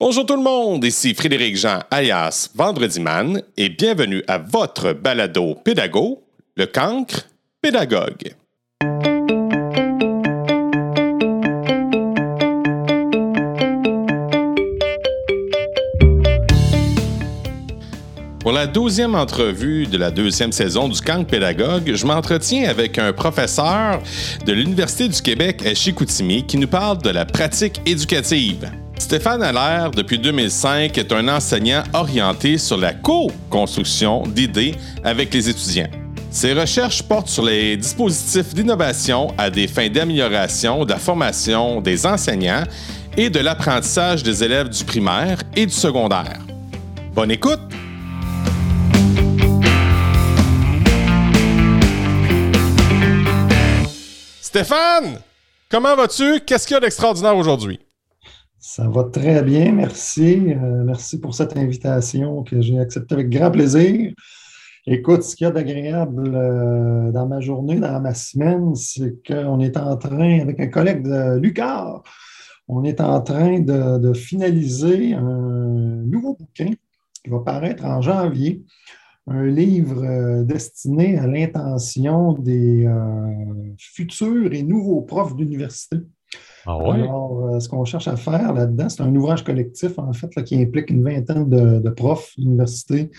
Bonjour tout le monde, ici Frédéric Jean alias Vendredi Man et bienvenue à votre balado pédago, le cancre pédagogue. Pour la douzième entrevue de la deuxième saison du Cancre Pédagogue, je m'entretiens avec un professeur de l'Université du Québec à Chicoutimi qui nous parle de la pratique éducative. Stéphane Allaire, depuis 2005, est un enseignant orienté sur la co-construction d'idées avec les étudiants. Ses recherches portent sur les dispositifs d'innovation à des fins d'amélioration de la formation des enseignants et de l'apprentissage des élèves du primaire et du secondaire. Bonne écoute! Stéphane, comment vas-tu? Qu'est-ce qu'il y a d'extraordinaire aujourd'hui? Ça va très bien, merci. Euh, merci pour cette invitation que j'ai acceptée avec grand plaisir. Écoute, ce qu'il y a d'agréable euh, dans ma journée, dans ma semaine, c'est qu'on est en train, avec un collègue de Lucar, on est en train de, finaliser un nouveau bouquin qui va paraître en janvier, un livre euh, destiné à l'intention des futurs et nouveaux profs d'université. Ah Alors, euh, ce qu'on cherche à faire là-dedans, c'est un ouvrage collectif, en fait, qui implique une vingtaine de, profs d'université,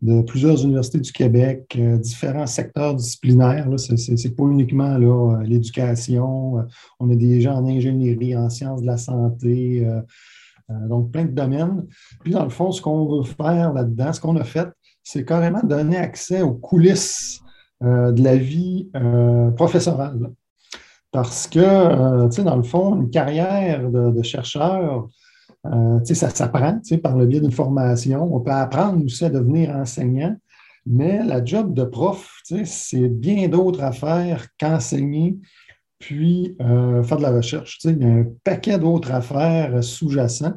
de plusieurs universités du Québec, euh, différents secteurs disciplinaires. Ce n'est pas uniquement euh, l'éducation. on a des gens en ingénierie, en sciences de la santé, donc plein de domaines. Puis, dans le fond, ce qu'on veut faire là-dedans, ce qu'on a fait, c'est carrément donner accès aux coulisses de la vie professorale. Parce que, euh, tu sais, dans le fond, une carrière de, chercheur, euh, tu sais, ça s'apprend, tu sais, par le biais d'une formation. On peut apprendre aussi à devenir enseignant, mais la job de prof, tu sais, c'est bien d'autres affaires qu'enseigner puis euh, faire de la recherche. Tu sais, il y a un paquet d'autres affaires sous-jacents.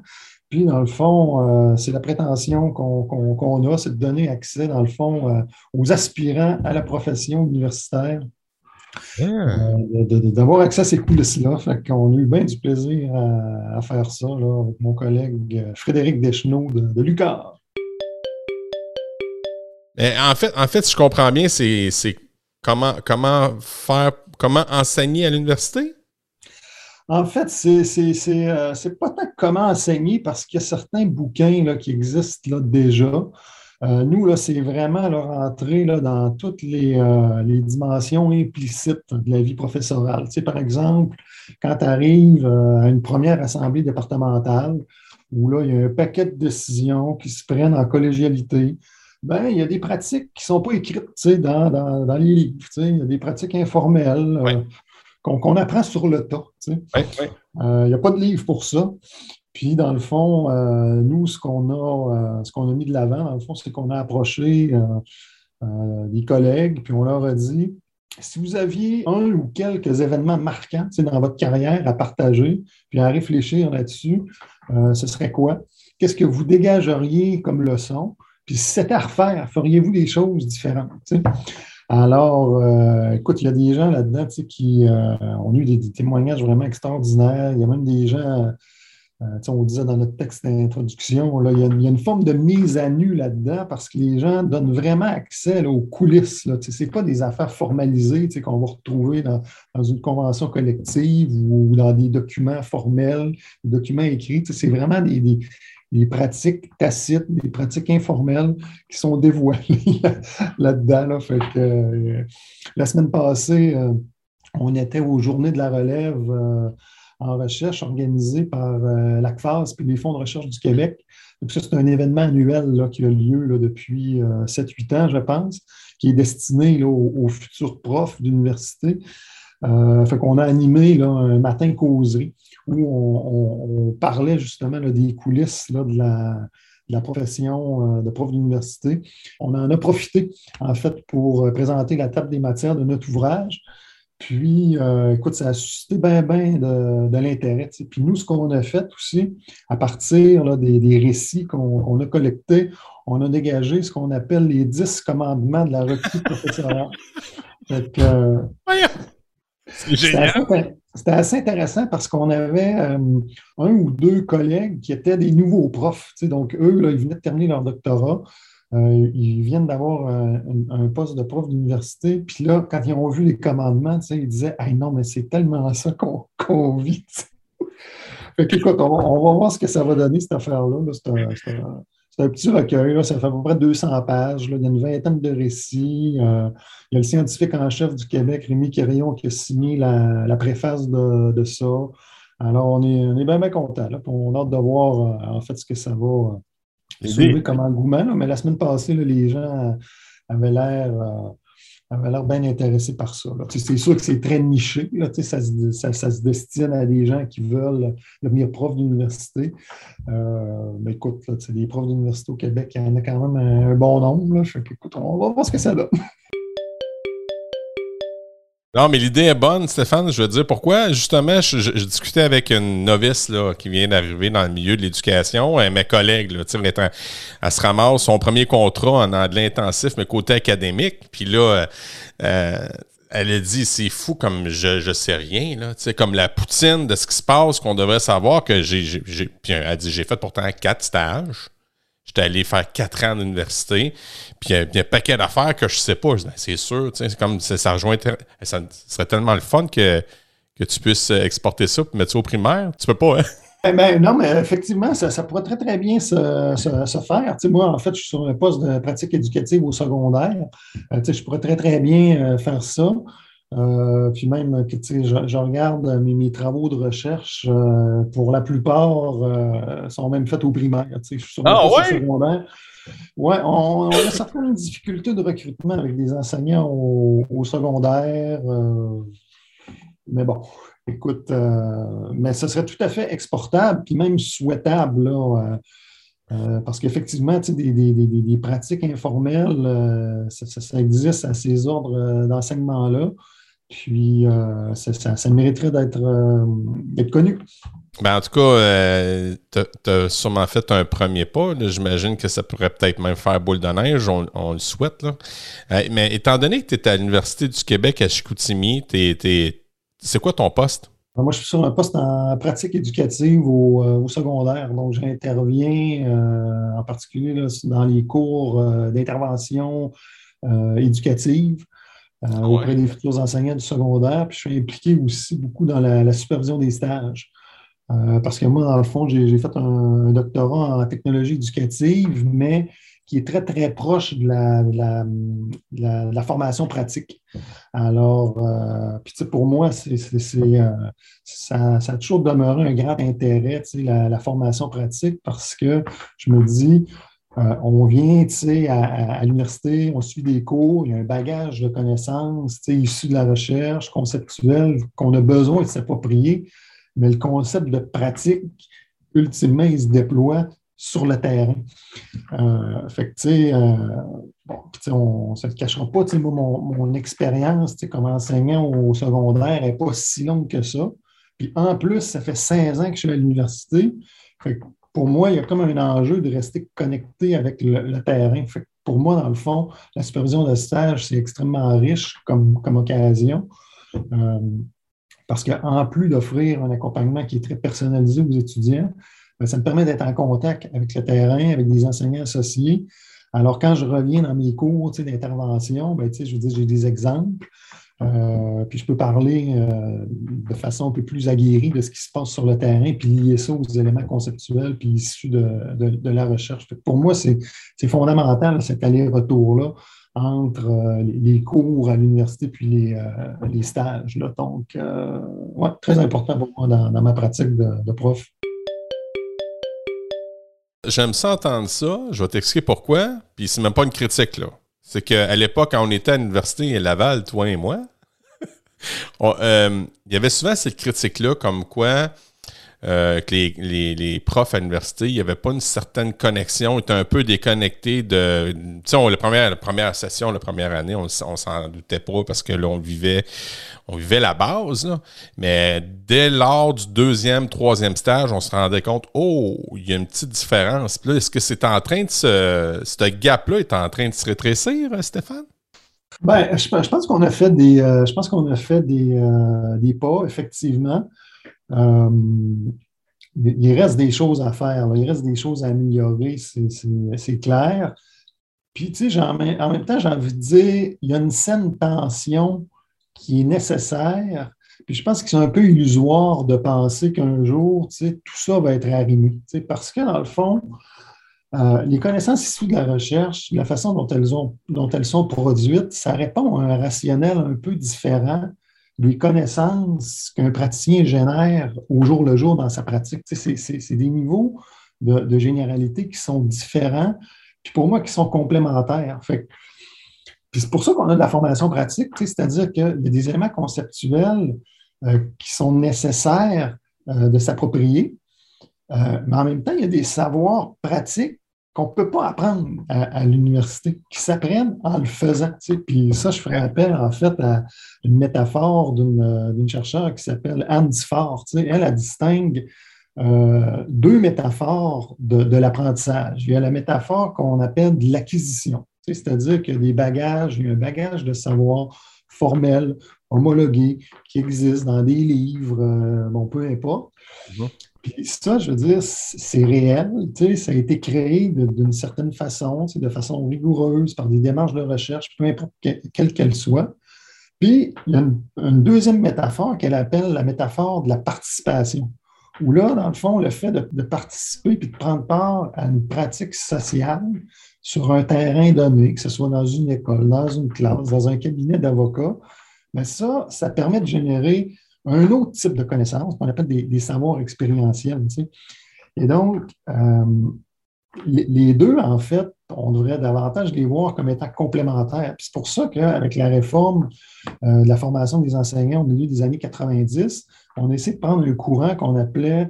Puis, dans le fond, c'est la prétention qu'on a, c'est de donner accès, dans le fond, aux aspirants à la profession universitaire euh, d'avoir accès à ces coulisses-là. On a eu bien du plaisir à, faire ça avec mon collègue euh, Frédéric Deschenaux de, de Lucar. en, fait, en fait, si je comprends bien, c'est comment, comment faire, comment enseigner à l'université? En fait, c'est euh, pas tant comment enseigner parce qu'il y a certains bouquins là, qui existent là, déjà. Euh, nous, là, c'est vraiment leur entrée là, dans toutes euh, les, dimensions implicites de la vie professorale. Tu sais, par exemple, quand tu arrives euh, à une première assemblée départementale, où là, il y a un paquet de décisions qui se prennent en collégialité, ben, il y a des pratiques qui ne sont pas écrites tu sais, dans, dans, les livres. Tu sais. Il y a des pratiques informelles qu'on apprend sur le tas. Tu sais. Il n'y a pas de livre pour ça. Puis, dans le fond, euh, nous, ce qu'on a, euh, ce qu'on a mis de l'avant, dans le fond, c'est qu'on a approché euh, des collègues, puis on leur a dit si vous aviez un ou quelques événements marquants dans votre carrière à partager, puis à réfléchir là-dessus, ce serait quoi? Qu'est-ce que vous dégageriez comme leçon? Puis si c'était à refaire, feriez-vous des choses différentes? Alors, écoute, il y a des gens là-dedans qui ont eu des, témoignages vraiment extraordinaires. Il y a même des gens euh, on disait dans notre texte d'introduction, il, y, a une forme de mise à nu là-dedans parce que les gens donnent vraiment accès aux coulisses. Ce n'est pas des affaires formalisées qu'on va retrouver dans, une convention collective ou dans des documents formels, des documents écrits. C'est vraiment des, pratiques tacites, des pratiques informelles qui sont dévoilées là-dedans. Euh, la semaine passée, euh, on était aux Journées de la relève en recherche organisé par euh, l'ACFAS et les fonds de recherche du Québec. Donc, ça, c'est un événement annuel qui a lieu depuis 7-8 euh, ans, je pense, qui est destiné aux, futurs profs d'université. Euh, fait qu'on a animé un matin causerie où on, parlait justement des coulisses de la, profession de prof d'université. On en a profité, en fait, pour présenter la table des matières de notre ouvrage. Puis, euh, écoute, ça a suscité bien, bien de, l'intérêt. Puis nous, ce qu'on a fait aussi, à partir des, récits qu'on a collectés, on a dégagé ce qu'on appelle les dix commandements de la recrue professionnelle. Euh, C'était assez, intéressant parce qu'on avait euh, un ou deux collègues qui étaient des nouveaux profs. Donc, eux, là, ils venaient de terminer leur doctorat. Euh, ils viennent d'avoir un, poste de prof d'université. Puis là, quand ils ont vu les commandements, ils disaient hey, non, mais c'est tellement ça qu'on vit. fait écoute, on, va voir ce que ça va donner, cette affaire-là. c'est un, petit recueil. Ça fait à peu près 200 pages. Il y a une vingtaine de récits. Euh, il y a le scientifique en chef du Québec, Rémi Quérillon, qui a signé la, préface de, ça. Alors, on est, on est bien, bien content. On a hâte de voir euh, en fait ce que ça va comme engouement. mais la semaine passée, les gens avaient l'air avait l'air bien intéressé par ça. C'est sûr que c'est très niché. ça, se, ça, se destine à des gens qui veulent devenir prof d'université. Euh, mais écoute, des profs d'université au Québec, il y en a quand même un, bon nombre. Là. écoute, on va voir ce que ça donne. Non, mais l'idée est bonne, Stéphane. Je veux dire pourquoi? Justement, je, discutais avec une novice qui vient d'arriver dans le milieu de l'éducation. mes collègues, là, elle, elle se ramasse son premier contrat en anglais intensif, mais côté académique. Puis là, euh, elle a dit c'est fou comme je, je sais rien, là. comme la poutine de ce qui se passe qu'on devrait savoir que j'ai. Puis elle dit j'ai fait pourtant quatre stages. J'étais allé faire quatre ans d'université. Puis il y, a un paquet d'affaires que je sais pas. Ben, c'est sûr, c'est comme ça, rejoint. Ça serait tellement le fun que, que tu puisses exporter ça et mettre ça au primaire. Tu peux pas, hein? Eh ben, non, mais effectivement, ça, pourrait très, très bien se, faire. moi, en fait, je suis sur un poste de pratique éducative au secondaire. Euh, je pourrais très, très bien euh, faire ça. Euh, puis même, je, je regarde mes, mes, travaux de recherche, euh, pour la plupart, euh, sont même faits au primaire. Je suis sur ah, ouais? secondaire. Oui, on, a certaines difficultés de recrutement avec des enseignants au, secondaire. mais bon, écoute, mais ce serait tout à fait exportable, puis même souhaitable. Là, parce qu'effectivement, des, des, des, des, pratiques informelles, ça, ça, existe à ces ordres d'enseignement-là. Puis, euh, ça, mériterait euh, d'être connu. Ben, en tout cas, euh, tu as sûrement fait un premier pas. J'imagine que ça pourrait peut-être même faire boule de neige. On, le souhaite. Là. mais étant donné que tu es à l'Université du Québec à Chicoutimi, c'est quoi ton poste? Ben, moi, je suis sur un poste en pratique éducative au, secondaire. Donc, j'interviens en particulier dans les cours d'intervention éducative. Euh, auprès des futurs enseignants du secondaire. Puis je suis impliqué aussi beaucoup dans la, supervision des stages. Euh, parce que moi, dans le fond, j'ai fait un, doctorat en technologie éducative, mais qui est très, très proche de la, formation pratique. Alors, euh, puis, pour moi, c'est, ça, ça, a toujours demeuré un grand intérêt, la formation pratique, parce que je me dis, euh, on vient à, l'université, on suit des cours, il y a un bagage de connaissances issu de la recherche conceptuelle qu'on a besoin de s'approprier, mais le concept de pratique, ultimement, il se déploie sur le terrain. Euh, fait que, euh, on ne se le cachera pas, mon, mon expérience comme enseignant au secondaire n'est pas si longue que ça. Puis en plus, ça fait 16 ans que je suis à l'université. Pour moi, il y a comme un enjeu de rester connecté avec le, terrain. pour moi, dans le fond, la supervision de stage, c'est extrêmement riche comme, comme occasion. Euh, parce qu'en plus d'offrir un accompagnement qui est très personnalisé aux étudiants, ben, ça me permet d'être en contact avec le terrain, avec des enseignants associés. Alors, quand je reviens dans mes cours d'intervention, ben, je veux dire, j'ai des exemples. Euh, puis je peux parler euh, de façon un peu plus aguerrie de ce qui se passe sur le terrain, puis lier ça aux éléments conceptuels, puis issus de, la recherche. pour moi, c'est fondamental cet aller-retour-là entre euh, les cours à l'université puis les, stages. Là. Donc, ouais, très important pour moi dans, ma pratique de, de prof. J'aime ça entendre ça. Je vais t'expliquer pourquoi. Puis c'est même pas une critique, là. C'est qu'à l'époque, quand on était à l'université à Laval, toi et moi, euh, il y avait souvent cette critique-là comme quoi euh, que les, profs à l'université, il n'y avait pas une certaine connexion, étaient un peu déconnectés de. Tu sais, la, première, première session, la première année, on, on s'en doutait pas parce que là, on vivait, on vivait la base. Mais dès lors du deuxième, troisième stage, on se rendait compte, oh, il y a une petite différence. Là, est-ce que c'est en train de se. Ce gap-là est en train de se rétrécir, Stéphane? Ben, je, pense qu'on a fait des, je pense qu'on a fait des, des pas, effectivement. Il reste des choses à faire, il reste des choses à améliorer, c'est clair. Puis, tu sais, en même temps, j'ai envie de dire, il y a une saine tension qui est nécessaire. Puis je pense que c'est un peu illusoire de penser qu'un jour, tu sais, tout ça va être arrimé. Tu sais, parce que, dans le fond, euh, les connaissances issues de la recherche, la façon dont elles sont produites, ça répond à un rationnel un peu différent des connaissances qu'un praticien génère au jour le jour dans sa pratique. C'est des niveaux de, généralité qui sont différents puis pour moi, qui sont complémentaires. Fait c'est pour ça qu'on a de la formation pratique, c'est-à-dire qu'il y a des éléments conceptuels euh, qui sont nécessaires euh, de s'approprier, euh, mais en même temps, il y a des savoirs pratiques qu'on ne peut pas apprendre à, l'université, qui s'apprennent en le faisant. Puis ça, je ferai appel en fait à une métaphore d'une chercheure qui s'appelle Anne Difford. Elle, elle distingue euh, deux métaphores de, l'apprentissage. Il y a la métaphore qu'on appelle de l'acquisition, c'est-à-dire qu'il y a des bagages, il y a un bagage de savoir formel, homologué, qui existe dans des livres, euh, bon, peu importe. Mhm. Puis ça, je veux dire, c'est réel, ça a été créé d'une certaine façon, de façon rigoureuse, par des démarches de recherche, peu importe quelle qu'elle soit. Puis, il y a une deuxième métaphore qu'elle appelle la métaphore de la participation où là, dans le fond, le fait de, participer et de prendre part à une pratique sociale sur un terrain donné, que ce soit dans une école, dans une classe, dans un cabinet d'avocats, mais ça, ça permet de générer un autre type de connaissances qu'on appelle des, savoirs expérientiels. Et donc, euh, les deux, en fait, on devrait davantage les voir comme étant complémentaires. C'est pour ça qu'avec la réforme euh, de la formation des enseignants au milieu des années 90, on essaie de prendre un courant qu'on appelait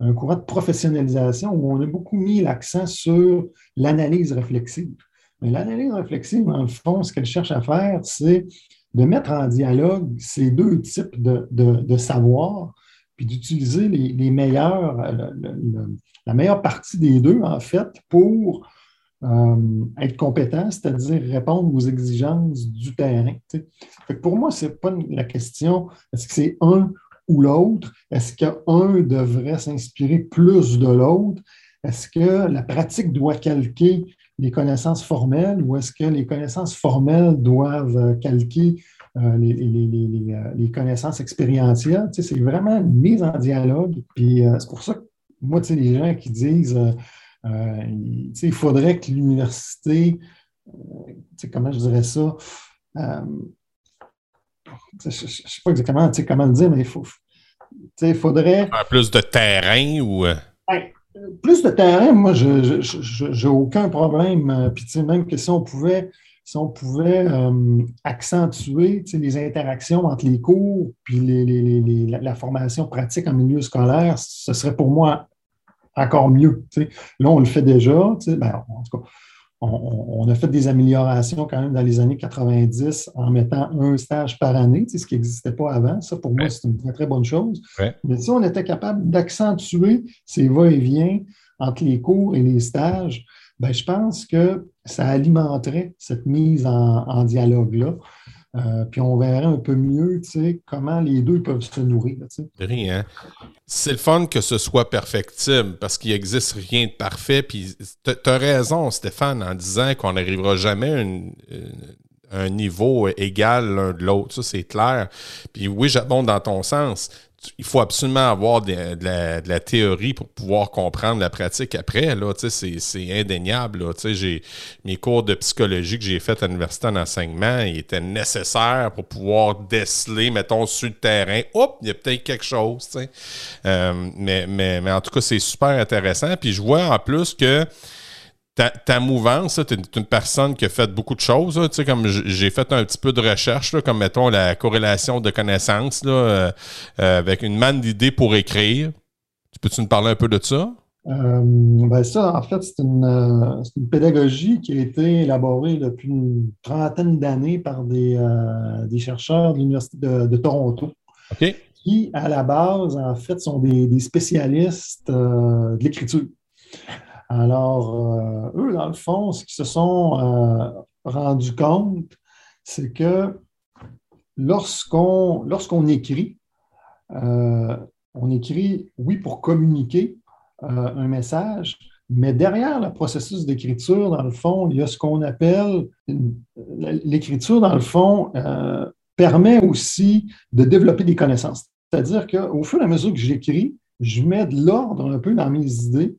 un courant de professionnalisation où on a beaucoup mis l'accent sur l'analyse réflexive. Mais l'analyse réflexive, dans le fond, ce qu'elle cherche à faire, c'est de mettre en dialogue ces deux types de, de, savoirs, puis d'utiliser les, meilleurs, la meilleure partie des deux, en fait, pour euh, être compétent, c'est-à-dire répondre aux exigences du terrain. pour moi, ce n'est pas la question est-ce que c'est un ou l'autre? Est-ce qu'un devrait s'inspirer plus de l'autre? Est-ce que la pratique doit calquer les connaissances formelles ou est-ce que les connaissances formelles doivent calquer euh, euh, les, connaissances expérientielles? c'est vraiment une mise en dialogue. Puis euh, c'est pour ça que moi, tu sais, les gens qui disent il faudrait que l'université, comment je dirais ça, je ne sais pas exactement comment le dire, mais il faut, faudrait. Plus de terrain ou. Plus de terrain, moi, je n'ai aucun problème. Euh, puis, même que si on pouvait, si on pouvait euh, accentuer les interactions entre les cours puis la, formation pratique en milieu scolaire, ce serait pour moi encore mieux. Là, on le fait déjà. Ben, en tout cas, on, a fait des améliorations quand même dans les années 90 en mettant un stage par année, ce qui n'existait pas avant. Ça, pour moi, c'est une très, très bonne chose. Mais si on était capable d'accentuer ces va-et-vient entre les cours et les stages, ben, je pense que ça alimenterait cette mise en dialogue-là. Euh, puis on verrait un peu mieux comment les deux peuvent se nourrir. Rien. C'est le fun que ce soit perfectible parce qu'il n'existe rien de parfait. Puis tu as raison, Stéphane, en disant qu'on n'arrivera jamais à un niveau égal l'un de l'autre. Ça, c'est clair. Puis oui, j'abonde dans ton sens il faut absolument avoir de, la, théorie pour pouvoir comprendre la pratique après. Là, c'est, indéniable. j'ai, mes cours de psychologie que j'ai fait à l'université en enseignement, ils étaient nécessaires pour pouvoir déceler, mettons, sur le terrain. Hop, il y a peut-être quelque chose. Euh, mais, mais, mais en tout cas, c'est super intéressant. Puis je vois en plus que ta, mouvance, tu es une personne qui a fait beaucoup de choses. comme j'ai fait un petit peu de recherche, comme mettons la corrélation de connaissances euh, euh, avec une manne d'idées pour écrire. Tu peux-tu nous parler un peu de ça? Euh, ben ça, en fait, c'est une, pédagogie qui a été élaborée depuis une trentaine d'années par des, chercheurs de l'Université de, Toronto. Qui, à la base, en fait, sont des spécialistes de l'écriture. Alors, euh, eux, dans le fond, ce qu'ils se sont euh, rendus compte, c'est que lorsqu'on écrit, euh, on écrit, oui, pour communiquer un message, mais derrière le processus d'écriture, dans le fond, il y a ce qu'on appelle l'écriture, dans le fond, permet aussi de développer des connaissances. C'est-à-dire qu'au fur et à mesure que j'écris, je mets de l'ordre un peu dans mes idées.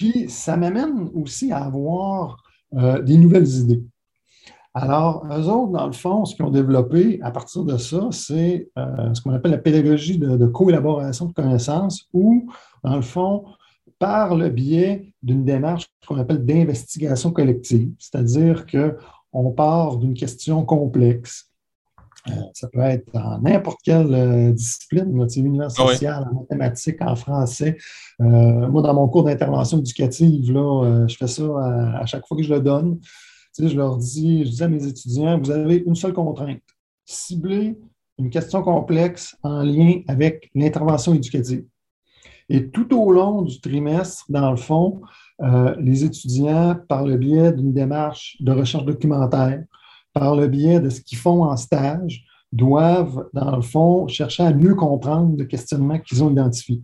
Puis ça m'amène aussi à avoir des nouvelles idées. Alors, eux autres, dans le fond, ce qu'ils ont développé à partir de ça, c'est euh, ce qu'on appelle la pédagogie de, de co-élaboration de connaissances, où, dans le fond, par le biais d'une démarche qu'on appelle d'investigation collective, c'est-à-dire qu'on part d'une question complexe. Euh, ça peut être dans n'importe quelle euh, discipline, l'univers ah social, en mathématiques, en français. moi, dans mon cours d'intervention éducative, là, je fais ça à, chaque fois que je le donne je leur dis, je dis à mes étudiants, vous avez une seule contrainte, cibler une question complexe en lien avec l'intervention éducative. Et tout au long du trimestre, dans le fond, euh, les étudiants, par le biais d'une démarche de recherche documentaire, par le biais de ce qu'ils font en stage, doivent, dans le fond, chercher à mieux comprendre le questionnement qu'ils ont identifié.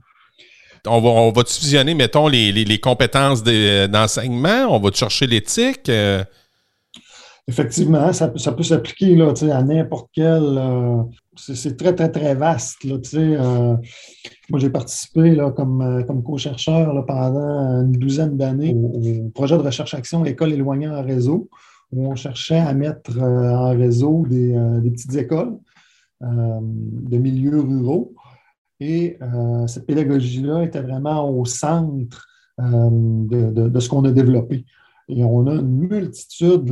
On va, on va fusionner, mettons, les, compétences d'enseignement, on va chercher l'éthique. Euh, Effectivement, ça, peut s'appliquer à n'importe quel. Euh, c'est très, très, très vaste. Là, euh, moi, j'ai participé là, comme, comme co-chercheur pendant une douzaine d'années au, projet de recherche-action École éloignée en réseau, où on cherchait à mettre en réseau des, petites écoles de milieux ruraux. Et cette pédagogie-là était vraiment au centre de ce qu'on a développé. Et on a une multitude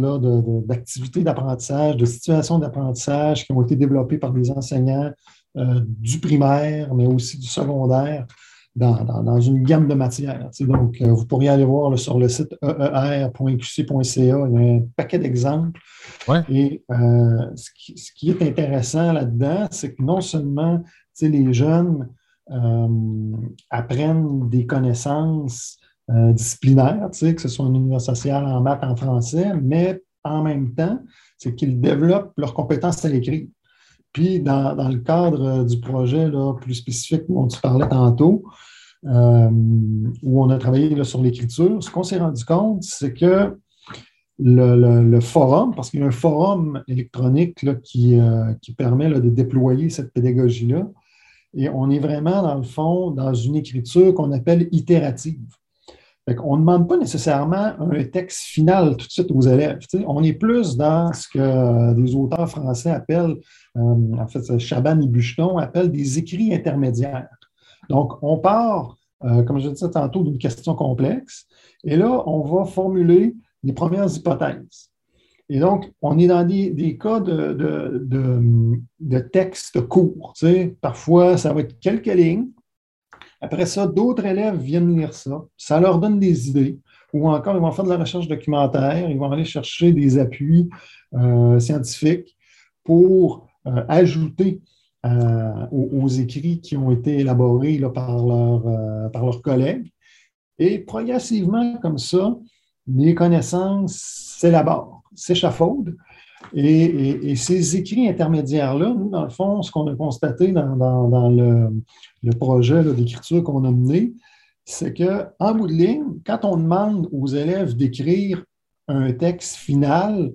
d'activités d'apprentissage, de situations d'apprentissage qui ont été développées par des enseignants euh, du primaire, mais aussi du secondaire, dans, une gamme de matières. Donc, euh, vous pourriez aller voir sur le site eer.qc.ca, il y a un paquet d'exemples. Et euh, ce, qui, est intéressant là-dedans, c'est que non seulement les jeunes apprennent des connaissances euh, disciplinaire, que ce soit un univers social, en maths, en français, mais en même temps, c'est qu'ils développent leurs compétences à l'écrit. Puis, dans, le cadre du projet là, plus spécifique dont tu parlais tantôt, euh, où on a travaillé sur l'écriture, ce qu'on s'est rendu compte, c'est que le, forum, parce qu'il y a un forum électronique qui, euh, qui, permet de déployer cette pédagogie-là, et on est vraiment, dans le fond, dans une écriture qu'on appelle itérative on ne demande pas nécessairement un texte final tout de suite aux élèves. On est plus dans ce que des auteurs français appellent, euh, en fait, Chaban et Bucheton appellent des écrits intermédiaires. Donc, on part, euh, comme je disais tantôt, d'une question complexe, et là, on va formuler les premières hypothèses. Et donc, on est dans des, cas de, de, de courts. Parfois, ça va être quelques lignes, après ça, d'autres élèves viennent lire ça. Ça leur donne des idées. Ou encore, ils vont faire de la recherche documentaire, ils vont aller chercher des appuis euh, scientifiques pour euh, ajouter euh, aux, écrits qui ont été élaborés par, par leurs collègues. Et progressivement, comme ça, les connaissances s'élaborent, s'échafaudent. Et, ces écrits intermédiaires-là, nous, dans le fond, ce qu'on a constaté dans, le, projet d'écriture qu'on a mené, c'est qu'en bout de ligne, quand on demande aux élèves d'écrire un texte final,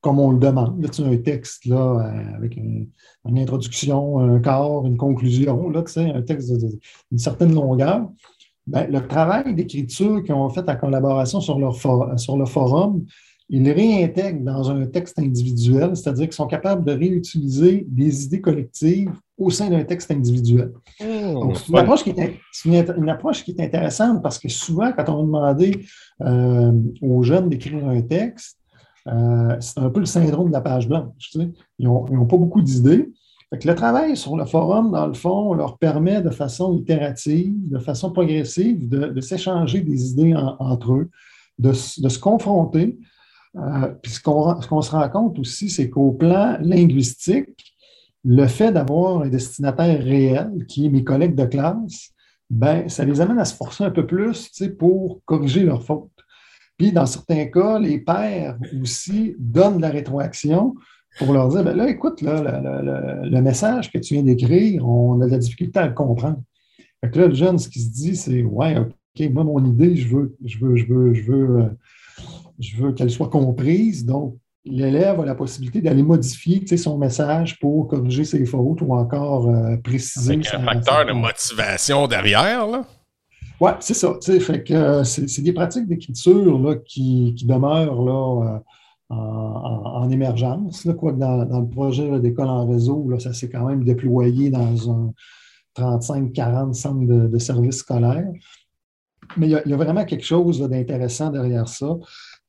comme on le demande, là, un texte là, euh, avec une, introduction, un corps, une conclusion, là, un texte d'une certaine longueur, ben, le travail d'écriture qu'ils ont fait en collaboration sur, leur sur le forum, ils réintègrent dans un texte individuel, c'est-à-dire qu'ils sont capables de réutiliser des idées collectives au sein d'un texte individuel. Mmh, c'est une, approche qui est, intéressante parce que souvent, quand on a demandé euh, aux jeunes d'écrire un texte, euh, c'est un peu le syndrome de la page blanche. Ils n'ont pas beaucoup d'idées. Le travail sur le forum, dans le fond, leur permet de façon itérative, de façon progressive, de, s'échanger des idées entre eux, de, de se confronter, euh, puis ce qu'on se rend compte aussi, c'est qu'au plan linguistique, le fait d'avoir un destinataire réel, qui est mes collègues de classe, ben, ça les amène à se forcer un peu plus pour corriger leurs fautes. Puis, dans certains cas, les pères aussi donnent de la rétroaction pour leur dire, ben là, écoute, là, le, message que tu viens d'écrire, on a de la difficulté à le comprendre. Fait que là, le jeune, ce qu'il se dit, c'est, ouais, OK, moi, mon idée, je veux, je veux, je veux, je veux, euh, je veux qu'elle soit comprise. Donc, l'élève a la possibilité d'aller modifier son message pour corriger ses fautes ou encore euh, préciser. Avec un facteur de motivation derrière, là? Oui, c'est ça. Fait que euh, c'est des pratiques d'écriture qui, qui, demeurent là, euh, en, émergence. Là, quoique dans, dans, le projet d'école en réseau, là, ça s'est quand même déployé dans un 35-40 centres de, services scolaires. Mais il y, a, vraiment quelque chose d'intéressant derrière ça.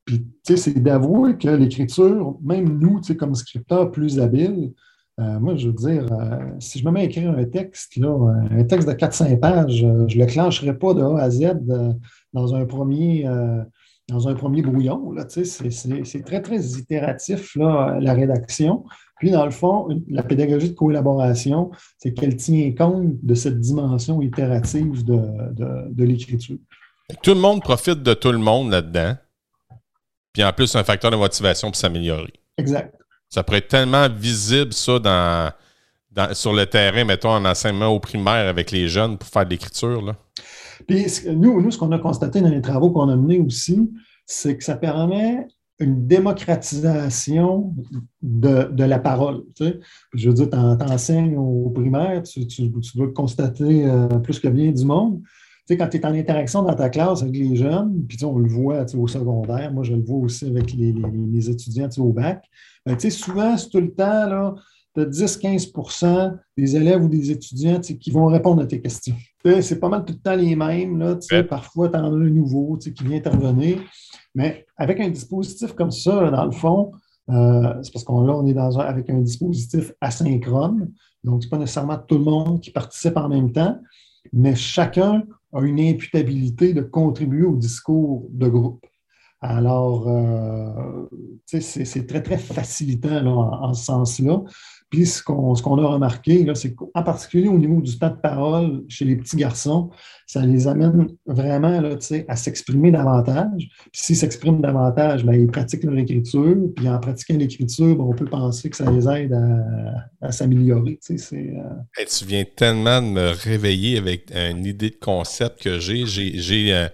Puis, c'est d'avouer que l'écriture, même nous, comme scripteurs plus habiles, euh, moi, je veux dire, euh, si je me mets à écrire un texte, là, un texte de 4-5 pages, je ne le clencherai pas de A à Z dans un premier dans un premier brouillon. C'est très, très itératif, là, la rédaction. Puis, dans le fond, la pédagogie de collaboration, c'est qu'elle tient compte de cette dimension itérative de, l'écriture. Tout le monde profite de tout le monde là-dedans. Puis en plus, un facteur de motivation pour s'améliorer. Exact. Ça pourrait être tellement visible, ça, dans, dans, sur le terrain, mettons, en enseignement au primaire avec les jeunes pour faire de l'écriture. Puis nous, nous, ce qu'on a constaté dans les travaux qu'on a menés aussi, c'est que ça permet une démocratisation de, la parole. Je veux dire, tu enseignes au primaire, tu, tu, dois constater euh, plus que bien du monde. Tu sais, quand tu es en interaction dans ta classe avec les jeunes, puis on le voit au secondaire, moi je le vois aussi avec les, étudiants au bac, ben, souvent c'est tout le temps, là, tu as 10-15% des élèves ou des étudiants qui vont répondre à tes questions. C'est pas mal tout le temps les mêmes. Là, Parfois, tu en as un nouveau qui vient intervenir. Mais avec un dispositif comme ça, dans le fond, euh, c'est parce qu'on là, on est dans avec un dispositif asynchrone. Donc, ce n'est pas nécessairement tout le monde qui participe en même temps, mais chacun a une imputabilité de contribuer au discours de groupe. Alors, euh, c'est très, très facilitant en, ce sens-là. Puis ce qu'on a remarqué, c'est qu'en particulier au niveau du temps de parole chez les petits garçons, ça les amène vraiment là, à s'exprimer davantage. Puis s'ils s'expriment davantage, bien, ils pratiquent leur écriture. Puis en pratiquant l'écriture, ben, on peut penser que ça les aide à, s'améliorer. Euh, tu viens tellement de me réveiller avec une idée de concept que j'ai. J'ai euh,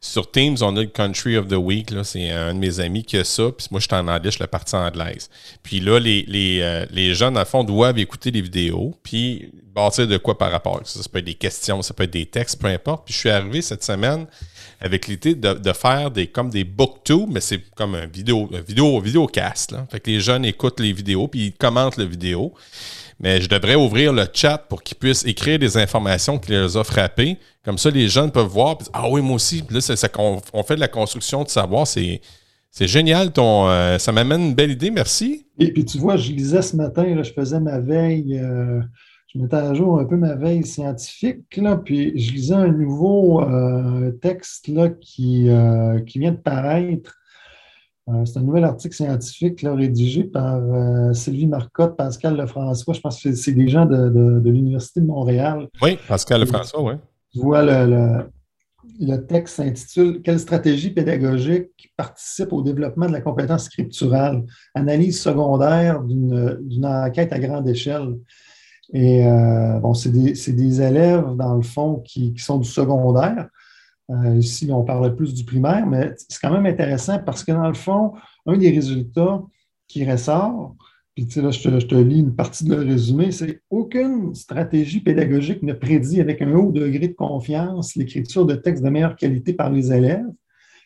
sur Teams, on a le Country of the Week. C'est un de mes amis qui a ça. Puis moi, je suis en anglais, je suis la partie anglaise. Puis là, les, les, euh, les jeunes, à fond, doivent écouter les vidéos. Puis bâtir de quoi par rapport ça. Ça peut être des questions, ça peut être des textes, peu importe. Puis je suis arrivé cette semaine avec l'idée de, faire des comme des booktubes, mais c'est comme un vidéo, un vidéo, vidéocast. Là. Fait que les jeunes écoutent les vidéos, puis ils commentent la vidéo mais je devrais ouvrir le chat pour qu'ils puissent écrire des informations qui les a frappés. Comme ça, les jeunes peuvent voir. ah oui, moi aussi. là, on, fait de la construction de savoir. C'est, c'est génial. Ton, euh, ça m'amène une belle idée. Merci. Et puis, tu vois, je lisais ce matin, je faisais ma veille. Euh, je mettais à jour un peu ma veille scientifique, là, puis je lisais un nouveau euh, texte là, qui, qui vient de paraître c'est un nouvel article scientifique rédigé par euh, Sylvie Marcotte, Pascal Lefrançois. Je pense que c'est des gens de, l'Université de Montréal. Oui, Pascal Lefrançois, oui. Tu vois, le, texte s'intitule Quelle stratégie pédagogique participe au développement de la compétence scripturale? Analyse secondaire d'une enquête à grande échelle. Et euh, bon, c'est des, élèves, dans le fond, qui sont du secondaire. Euh, ici, on parle plus du primaire, mais c'est quand même intéressant parce que dans le fond, un des résultats qui ressort, puis là, je te, lis une partie de le résumé, c'est aucune stratégie pédagogique ne prédit avec un haut degré de confiance l'écriture de textes de meilleure qualité par les élèves,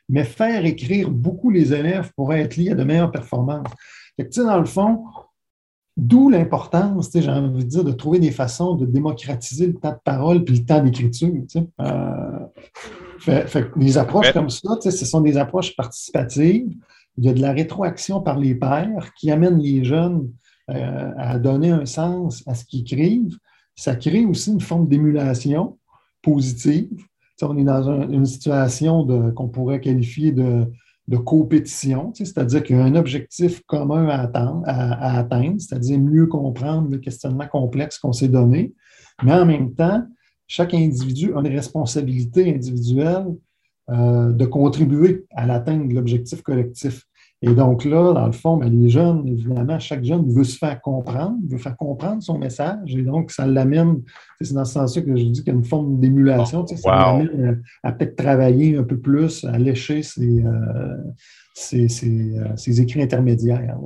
mais faire écrire beaucoup les élèves pourrait être lié à de meilleures performances. dans le fond, D'où l'importance, j'ai envie de dire, de trouver des façons de démocratiser le temps de parole puis le temps d'écriture. Euh, fait, des approches comme ça, ce sont des approches participatives. Il y a de la rétroaction par les pairs qui amènent les jeunes euh, à donner un sens à ce qu'ils écrivent. Ça crée aussi une forme d'émulation positive. on est dans une situation qu'on pourrait qualifier de, de compétition, c'est-à-dire qu'il y a un objectif commun à, à atteindre, c'est-à-dire mieux comprendre le questionnement complexe qu'on s'est donné, mais en même temps, chaque individu a une responsabilité individuelle euh, de contribuer à l'atteinte de l'objectif collectif. Et donc là, dans le fond, ben, les jeunes, évidemment, chaque jeune veut se faire comprendre, veut faire comprendre son message. Et donc, ça l'amène, c'est dans ce sens-là que je dis qu'il y a une forme d'émulation. Ça l'amène à, peut-être travailler un peu plus, à lécher ses, euh, écrits intermédiaires.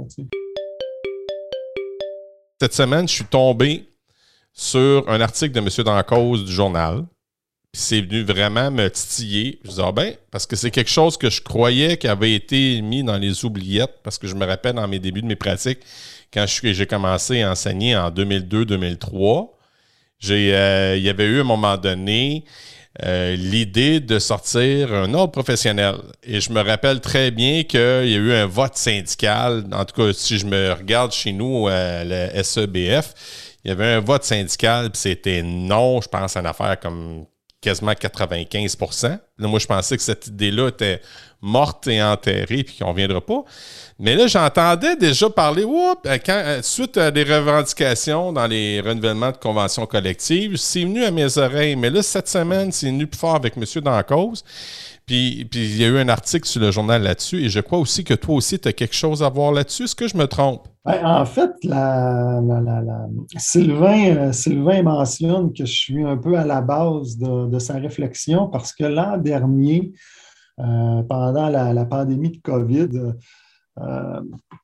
Cette semaine, je suis tombé sur un article de M. Dancause du journal c'est venu vraiment me titiller. Je disais, ah ben, parce que c'est quelque chose que je croyais qui avait été mis dans les oubliettes, parce que je me rappelle dans mes débuts de mes pratiques, quand j'ai commencé à enseigner en 2002-2003, euh, il y avait eu à un moment donné euh, l'idée de sortir un ordre professionnel. Et je me rappelle très bien qu'il y a eu un vote syndical. En tout cas, si je me regarde chez nous, à le SEBF, il y avait un vote syndical, puis c'était non, je pense, à une affaire comme quasiment 95% Moi, je pensais que cette idée-là était morte et enterrée puis qu'on ne reviendra pas. Mais là, j'entendais déjà parler, euh, euh, suite à des revendications dans les renouvellements de conventions collectives, c'est venu à mes oreilles. Mais là, cette semaine, c'est venu plus fort avec M. Dancause. Puis, il y a eu un article sur le journal là-dessus et je crois aussi que toi aussi, tu as quelque chose à voir là-dessus. Est-ce que je me trompe? Ben, en fait, Sylvain, euh, Sylvain, mentionne que je suis un peu à la base de, sa réflexion parce que l'an dernier, euh, pendant la, pandémie de COVID, euh,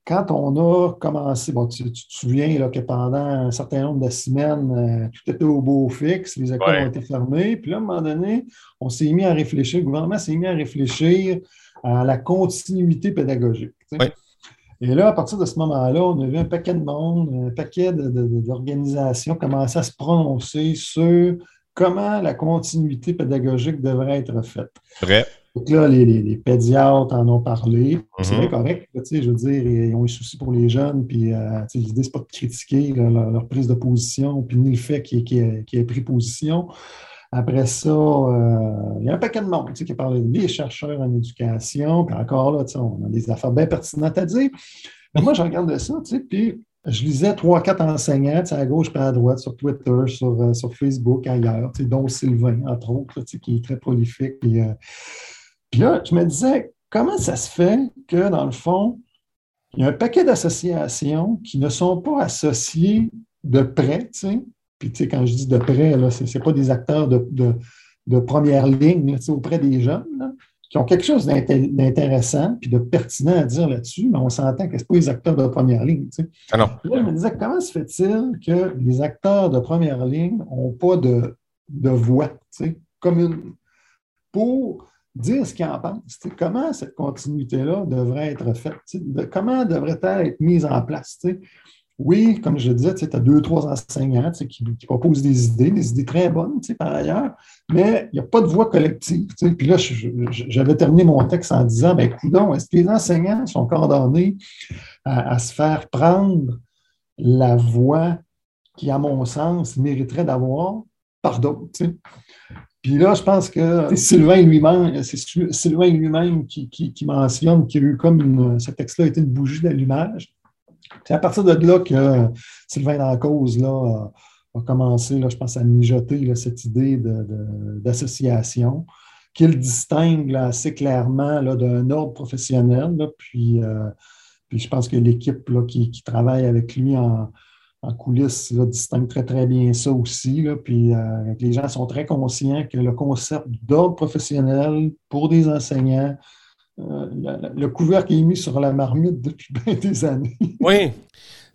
quand on a commencé, bon, tu, te souviens là, que pendant un certain nombre de semaines, tout était au beau fixe, les écoles ont été fermées, puis là, à un moment donné, on s'est mis à réfléchir, le gouvernement s'est mis à réfléchir à la continuité pédagogique. Et là, à partir de ce moment-là, on a vu un paquet de monde, un paquet d'organisations commencer à se prononcer sur comment la continuité pédagogique devrait être faite. Donc là, les, pédiatres en ont parlé. C'est bien mm-hmm. correct. je veux dire, ils ont eu souci pour les jeunes. Puis euh, l'idée, ce n'est pas de critiquer leur, prise de position, puis ni le fait qu'ils aient pris position. Après ça, euh, il y a un paquet de monde qui a parlé des chercheurs en éducation. Puis encore là, on a des affaires bien pertinentes à dire. Mais moi, je regarde ça, puis je lisais trois, quatre enseignants à gauche et à droite sur Twitter, sur, euh, sur Facebook, ailleurs, dont Sylvain, entre autres, qui est très prolifique. Euh, puis, là, je me disais, comment ça se fait que, dans le fond, il y a un paquet d'associations qui ne sont pas associées de près, tu sais, puis, tu sais, quand je dis de près, ce n'est pas des acteurs de, première ligne auprès des jeunes qui ont quelque chose d'intéressant puis de pertinent à dire là-dessus, mais on s'entend que ce pas les acteurs de première ligne. Ah non. Là, je me disais, comment se fait-il que les acteurs de première ligne n'ont pas de, de voix commune pour dire ce qu'ils en pensent? Comment cette continuité-là devrait être faite? comment devrait-elle être mise en place? oui, comme je disais, tu as deux, trois enseignants qui, proposent des idées, des idées très bonnes par ailleurs, mais il n'y a pas de voix collective. Puis là, j'avais terminé mon texte en disant, ben, coudons, est-ce que les enseignants sont condamnés à, se faire prendre la voix qui, à mon sens, mériterait d'avoir par d'autres? Puis là, je pense que Sylvain lui-même, c'est Sylvain lui-même qui, mentionne qu'il y a eu comme une, ce texte-là a été une bougie d'allumage. C'est à partir de là que Sylvain Dancause là, a, commencé, là, je pense, à mijoter cette idée d'association qu'il distingue assez clairement d'un ordre professionnel. puis, euh, puis je pense que l'équipe qui, qui, travaille avec lui en, coulisses distingue très, très bien ça aussi. puis euh, les gens sont très conscients que le concept d'ordre professionnel pour des enseignants, euh, le couvercle est mis sur la marmite depuis bien des années. oui.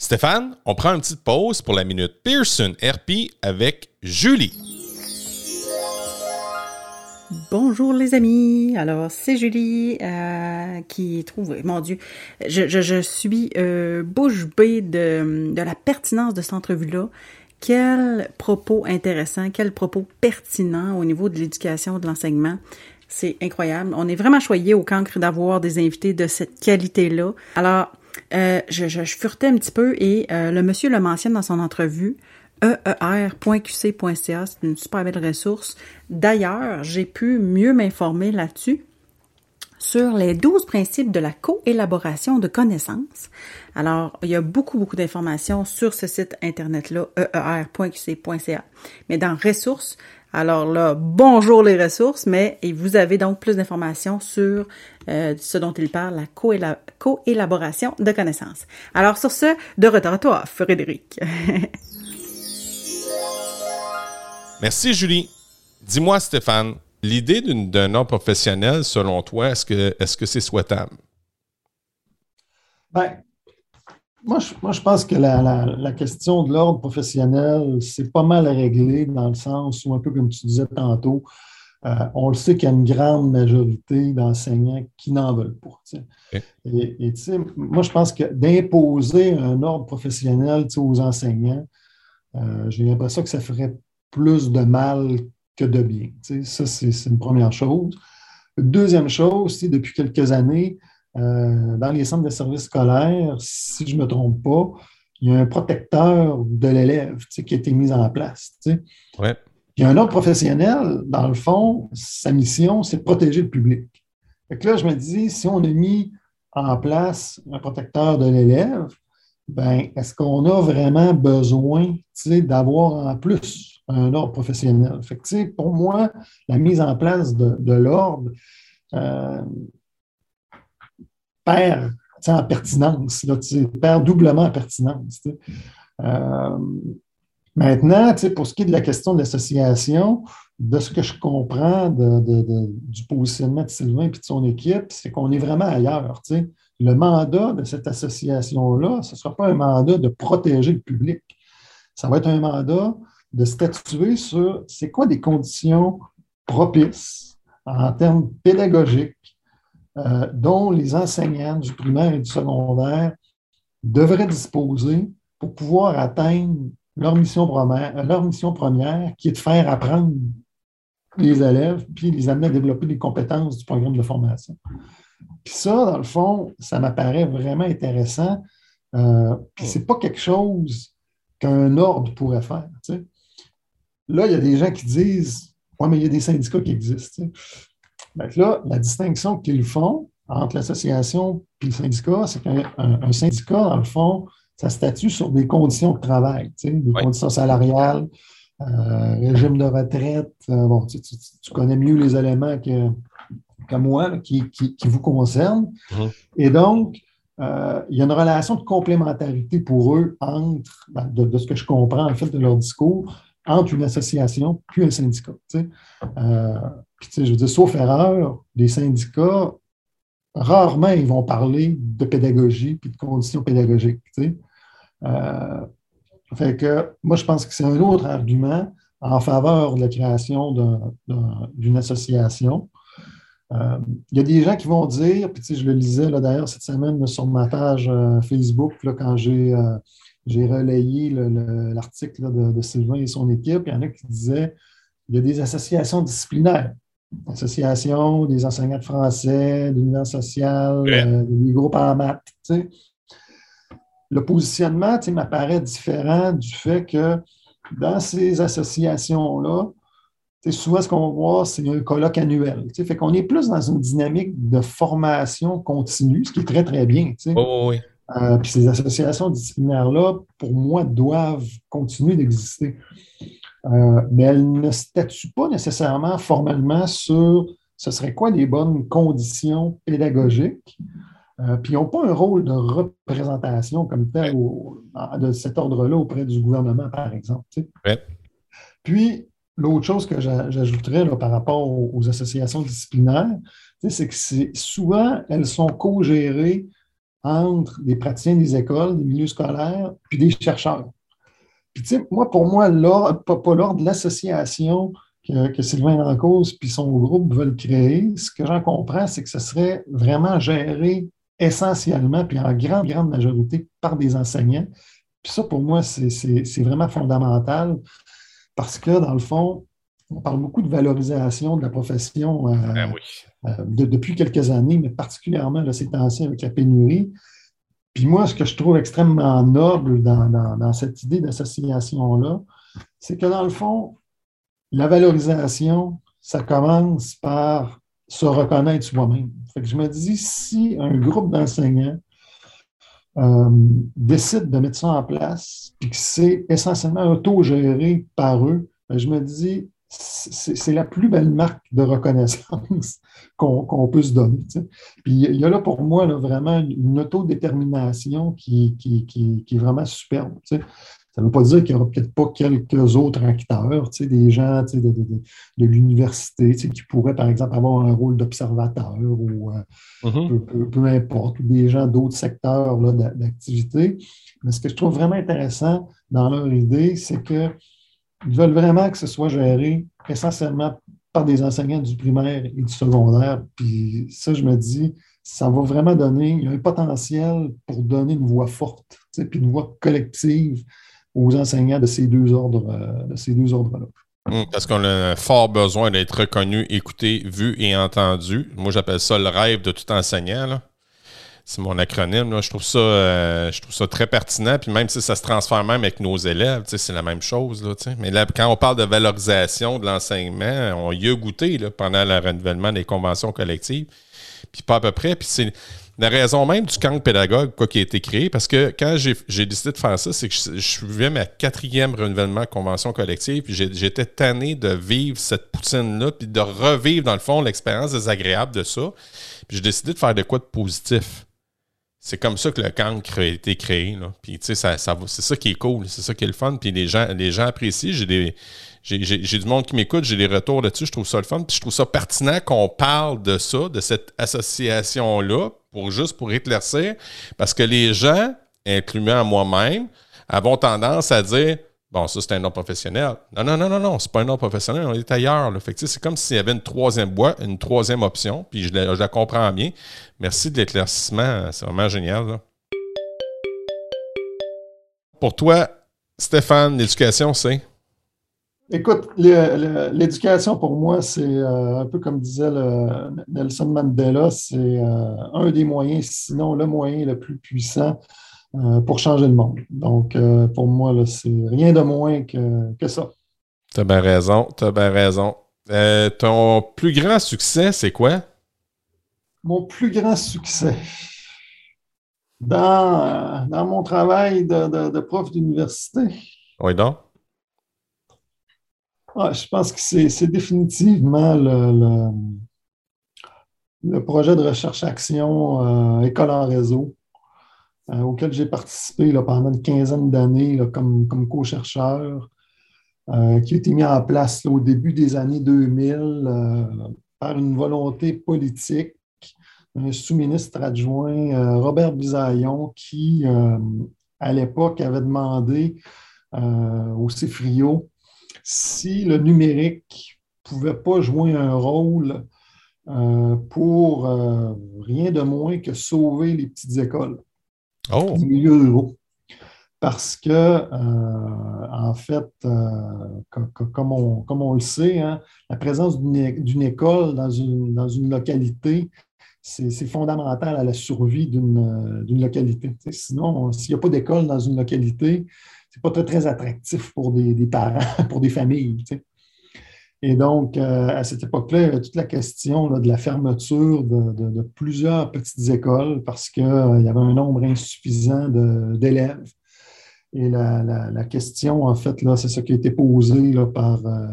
Stéphane, on prend une petite pause pour la minute Pearson RP avec Julie. Bonjour les amis, alors c'est Julie euh, qui trouve, mon Dieu, je, suis euh, bouche bée de, la pertinence de cette entrevue-là. Quel propos intéressant, quel propos pertinent au niveau de l'éducation, de l'enseignement. C'est incroyable. On est vraiment choyé au cancre d'avoir des invités de cette qualité-là. Alors, euh, je, je, je, furetais un petit peu et euh, le monsieur le mentionne dans son entrevue. EER.qc.ca, c'est une super belle ressource. D'ailleurs, j'ai pu mieux m'informer là-dessus sur les 12 principes de la coélaboration de connaissances. Alors, il y a beaucoup, beaucoup d'informations sur ce site Internet-là, eer.qc.ca. Mais dans ressources, Alors là, bonjour les ressources, mais vous avez donc plus d'informations sur euh, ce dont il parle, la coélaboration de connaissances. Alors sur ce, de retour à toi, Frédéric. Merci Julie. Dis-moi Stéphane, l'idée d'un ordre professionnel, selon toi, est-ce que c'est -ce que c'est souhaitable? Ben, moi je, moi, je pense que la, la, question de l'ordre professionnel, c'est pas mal réglé dans le sens où, un peu comme tu disais tantôt, euh, on le sait qu'il y a une grande majorité d'enseignants qui n'en veulent pas. Et, tu sais, moi, je pense que d'imposer un ordre professionnel aux enseignants, euh, j'ai l'impression que ça ferait plus de mal que de bien. Ça, c'est une première chose. Deuxième chose, depuis quelques années, euh, dans les centres de services scolaires, si je ne me trompe pas, il y a un protecteur de l'élève qui a été mis en place. Ouais. Il y a un autre professionnel, dans le fond, sa mission, c'est de protéger le public. Fait là, je me dis, si on a mis en place un protecteur de l'élève, ben, est-ce qu'on a vraiment besoin d'avoir en plus un ordre professionnel? Pour moi, la mise en place de, l'ordre euh, perd en pertinence, là, perd doublement en pertinence. Euh, maintenant, pour ce qui est de la question de l'association, de ce que je comprends du positionnement de Sylvain et de son équipe, c'est qu'on est vraiment ailleurs. Le mandat de cette association-là, ce ne sera pas un mandat de protéger le public. Ça va être un mandat de statuer sur c'est quoi des conditions propices en termes pédagogiques euh, dont les enseignants du primaire et du secondaire devraient disposer pour pouvoir atteindre leur mission première, leur mission première qui est de faire apprendre les élèves puis les amener à développer les compétences du programme de formation. Puis ça, dans le fond, ça m'apparaît vraiment intéressant. Euh, puis c'est pas quelque chose qu'un ordre pourrait faire. Là, il y a des gens qui disent Ouais, mais il y a des syndicats qui existent. Donc là, la distinction qu'ils font entre l'association et le syndicat, c'est qu'un syndicat, dans le fond, ça statue sur des conditions de travail, des conditions salariales, euh, régime de retraite. Euh, bon, tu, connais mieux les éléments que, moi qui, vous concernent. Mm-hmm. Et donc, euh, il y a une relation de complémentarité pour eux entre, ben, de, ce que je comprends en fait de leur discours, entre une association puis un syndicat. Puis, je veux dire, sauf erreur, les syndicats, rarement ils vont parler de pédagogie puis de conditions pédagogiques. Euh, fait que moi, je pense que c'est un autre argument en faveur de la création d'une association. Euh, il y a des gens qui vont dire, puis je le lisais d'ailleurs cette semaine sur ma page euh, Facebook quand j'ai relayé l'article de, de, Sylvain et son équipe, il y en a qui disaient il y a des associations disciplinaires. Association des enseignants de français, l'univers social, euh, des groupes en maths. Le positionnement m'apparaît différent du fait que dans ces associations-là, souvent ce qu'on voit, c'est un colloque annuel. Fait qu'on est plus dans une dynamique de formation continue, ce qui est très, très bien. Euh, puis ces associations disciplinaires-là, pour moi, doivent continuer d'exister. Euh, mais elle ne statue pas nécessairement formellement sur ce serait quoi les bonnes conditions pédagogiques. Euh, puis ils n'ont pas un rôle de représentation comme tel de cet ordre-là auprès du gouvernement, par exemple. Puis, l'autre chose que j'ajouterais par rapport aux, associations disciplinaires, c'est que souvent, elles sont co-gérées entre des praticiens des écoles, des milieux scolaires, puis des chercheurs moi, pour moi, l'ordre, pas, l'ordre, l'association que, Sylvain Lancause puis son groupe veulent créer, ce que j'en comprends, c'est que ce serait vraiment géré essentiellement, puis en grande, grande majorité, par des enseignants. Puis ça, pour moi, c'est vraiment fondamental parce que, dans le fond, on parle beaucoup de valorisation de la profession euh, ben euh, depuis quelques années, mais particulièrement ces temps-ci avec la pénurie. Puis moi, ce que je trouve extrêmement noble dans, cette idée d'association-là, c'est que dans le fond, la valorisation, ça commence par se reconnaître soi-même. je me dis, si un groupe d'enseignants euh, décide de mettre ça en place, puis que c'est essentiellement autogéré par eux, ben, je me dis, c'est la plus belle marque de reconnaissance qu'on peut se donner. Puis il y a là pour moi vraiment une autodétermination qui, qui, qui, qui est vraiment superbe. Ça ne veut pas dire qu'il n'y aura peut-être pas quelques autres acteurs, des gens de, de, de, l'université qui pourraient, par exemple, avoir un rôle d'observateur ou euh, mm-hmm. peu, importe, ou des gens d'autres secteurs d'activité. Mais ce que je trouve vraiment intéressant dans leur idée, c'est qu'ils veulent vraiment que ce soit géré essentiellement par des enseignants du primaire et du secondaire. Puis ça, je me dis, ça va vraiment donner, il y a un potentiel pour donner une voix forte, puis une voix collective aux enseignants de ces deux ordres, euh, de ces deux ordres-là. Hum, parce qu'on a fort besoin d'être reconnu, écouté, vu et entendu. Moi, j'appelle ça le rêve de tout enseignant. C'est mon acronyme. Je, trouve ça, euh, je trouve ça très pertinent. Puis même si ça se transfère même avec nos élèves, c'est la même chose. Là, Mais là, quand on parle de valorisation de l'enseignement, on y a goûté là, pendant le renouvellement des conventions collectives. Puis pas à peu près. Puis c'est la raison même du camp pédagogue quoi, qui a été créé, parce que quand j'ai décidé de faire ça, c'est que je, suivais ma quatrième renouvellement de convention collective, puis j'étais tanné de vivre cette poutine-là, puis de revivre, dans le fond, l'expérience désagréable de ça. Puis j'ai décidé de faire de quoi de positif. C'est comme ça que le camp a été créé. Là. Puis, tu sais, ça, c'est ça qui est cool, c'est ça qui est le fun. Puis les gens, les gens apprécient. J'ai des, j'ai du monde qui m'écoute, j'ai des retours là-dessus, je trouve ça le fun. Puis je trouve ça pertinent qu'on parle de ça, de cette association-là, pour juste pour éclaircir, parce que les gens, incluant moi-même, avons tendance à dire Bon, ça, c'est un nom professionnel. Non, non, non, non, non, c'est pas un nom professionnel, on est ailleurs. Fait c'est comme s'il y avait une troisième boîte, une troisième option, puis je la, comprends bien. Merci de l'éclaircissement, c'est vraiment génial. Pour toi, Stéphane, l'éducation, c'est? Écoute, l'éducation pour moi, c'est euh, un peu comme disait Nelson Mandela, c'est euh, un des moyens, sinon le moyen le plus puissant euh, pour changer le monde. Donc, pour moi, c'est rien de moins que, que ça. Tu as bien raison, tu as bien raison. ton plus grand succès, c'est quoi? Mon plus grand succès. Dans, dans mon travail de, de, de prof d'université. Oui, donc? je pense que c'est définitivement le, le, projet de recherche-action euh, École en réseau, euh, auquel j'ai participé pendant une quinzaine d'années comme, co-chercheur, euh, qui a été mis en place au début des années 2000 par une volonté politique un sous-ministre adjoint, Robert Bisaillon, qui, à l'époque, avait demandé au CIFRIO si le numérique ne pouvait pas jouer un rôle euh, pour euh, rien de moins que sauver les petites écoles, oh. Parce que, euh, en fait, comme, on, le sait, hein, la présence d'une école dans une, dans une localité, c'est fondamental à la survie d'une localité. Sinon, s'il n'y a pas d'école dans une localité, c'est pas très, très attractif pour des, parents, pour des familles. Et donc, euh, à cette époque-là, il y avait toute la question de la fermeture de, plusieurs petites écoles parce qu'il euh, y avait un nombre insuffisant d'élèves. Et la, question, en fait, c'est ce qui a été posé par euh,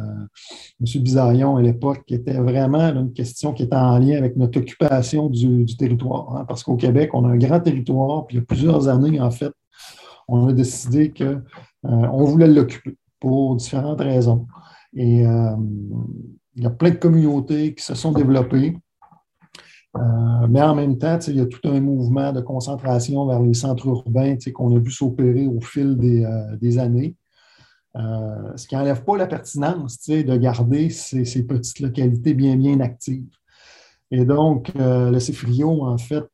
M. Bisaillon à l'époque, qui était vraiment une question qui était en lien avec notre occupation du, territoire. Hein, parce qu'au Québec, on a un grand territoire, puis il y a plusieurs années, en fait, on a décidé qu'on voulait l'occuper pour différentes raisons. Et euh, il y a plein de communautés qui se sont développées. Euh, mais en même temps, il y a tout un mouvement de concentration vers les centres urbains qu'on a vu s'opérer au fil des, années. ce qui n'enlève pas la pertinence de garder ces, petites localités bien, bien actives. Et donc, le CIFRIO, en fait,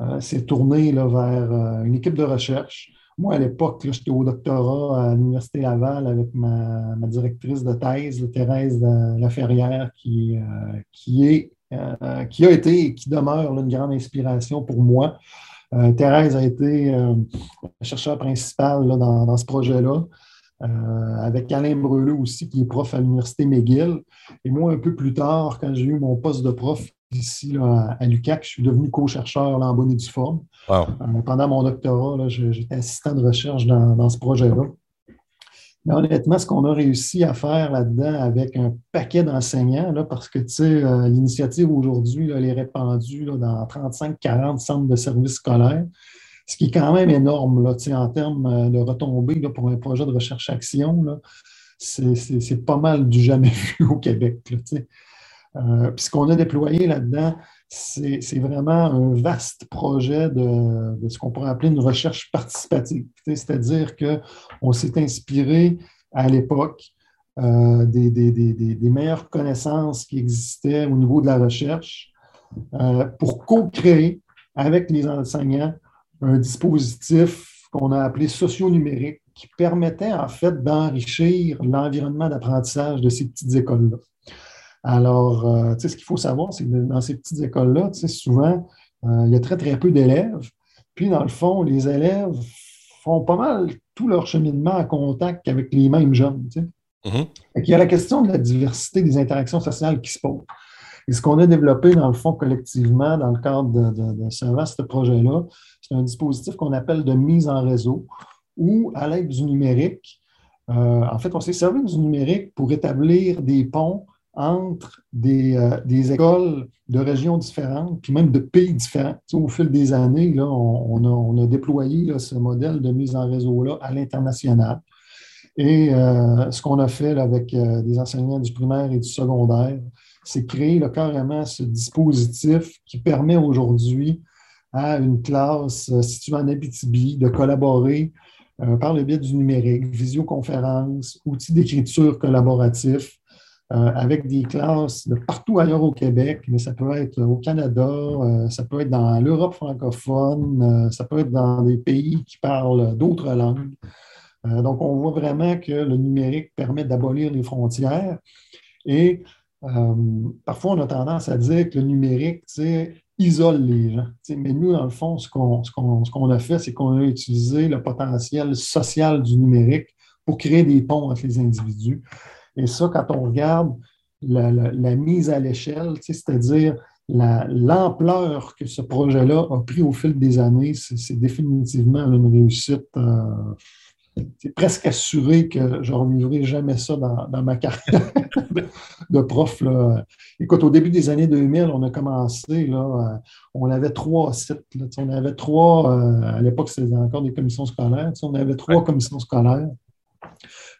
euh, s'est tourné vers euh, une équipe de recherche. Moi, à l'époque, j'étais au doctorat à l'Université Laval avec ma, directrice de thèse, Thérèse Laferrière, qui, euh, qui, est, qui a été et qui demeure une grande inspiration pour moi. Thérèse a été chercheur principal dans, ce projet-là. avec Alain Breleux aussi, qui est prof à l'Université McGill. Et moi, un peu plus tard, quand j'ai eu mon poste de prof ici à l'UCAC. Je suis devenu co-chercheur en bonne et forme. Euh, pendant mon doctorat, j'étais assistant de recherche dans, ce projet-là. Mais honnêtement, ce qu'on a réussi à faire là-dedans avec un paquet d'enseignants, parce que euh, l'initiative aujourd'hui, elle est répandue dans 35-40 centres de services scolaires, ce qui est quand même énorme là, en termes euh, de retombées pour un projet de recherche-action. C'est pas mal du jamais vu au Québec. Euh, puis ce qu'on a déployé là-dedans, c'est vraiment un vaste projet de, ce qu'on pourrait appeler une recherche participative. C'est-à-dire qu'on s'est inspiré à l'époque euh, des, meilleures connaissances qui existaient au niveau de la recherche euh, pour co-créer avec les enseignants un dispositif qu'on a appelé socio-numérique qui permettait en fait d'enrichir l'environnement d'apprentissage de ces petites écoles-là. Alors, euh, tu sais, ce qu'il faut savoir, c'est que dans ces petites écoles-là, tu sais, souvent, euh, il y a très, très peu d'élèves. Puis, dans le fond, les élèves font pas mal tout leur cheminement en contact avec les mêmes jeunes. Tu sais. Mm-hmm. Il y a la question de la diversité des interactions sociales qui se pose. Et ce qu'on a développé, dans le fond, collectivement, dans le cadre de, ce vaste projet-là, c'est un dispositif qu'on appelle de mise en réseau, où, à l'aide du numérique, euh, en fait, on s'est servi du numérique pour établir des ponts entre euh, des, écoles de régions différentes, puis même de pays différents. au fil des années, là, on, a, déployé ce modèle de mise en réseau-là à l'international. Et euh, ce qu'on a fait avec euh, des enseignants du primaire et du secondaire, c'est créer carrément ce dispositif qui permet aujourd'hui à une classe située en Abitibi de collaborer par le biais du numérique, visioconférence, outils d'écriture collaboratif, avec des classes de partout ailleurs au Québec, mais ça peut être au Canada, euh, ça peut être dans l'Europe francophone, euh, ça peut être dans des pays qui parlent d'autres langues. donc, on voit vraiment que le numérique permet d'abolir les frontières. Et parfois, on a tendance à dire que le numérique isole les gens. mais nous, dans le fond, ce qu'on a fait, c'est qu'on a utilisé le potentiel social du numérique pour créer des ponts entre les individus. Et ça, quand on regarde la, mise à l'échelle, c'est-à-dire l'ampleur que ce projet-là a pris au fil des années, c'est définitivement une réussite. Euh, c'est presque assuré que je ne revivrai jamais ça dans, ma carrière de, prof. Écoute, au début des années 2000, on a commencé, là, euh, on avait trois sites. on avait trois, euh, à l'époque, c'était encore des commissions scolaires. On avait trois commissions scolaires.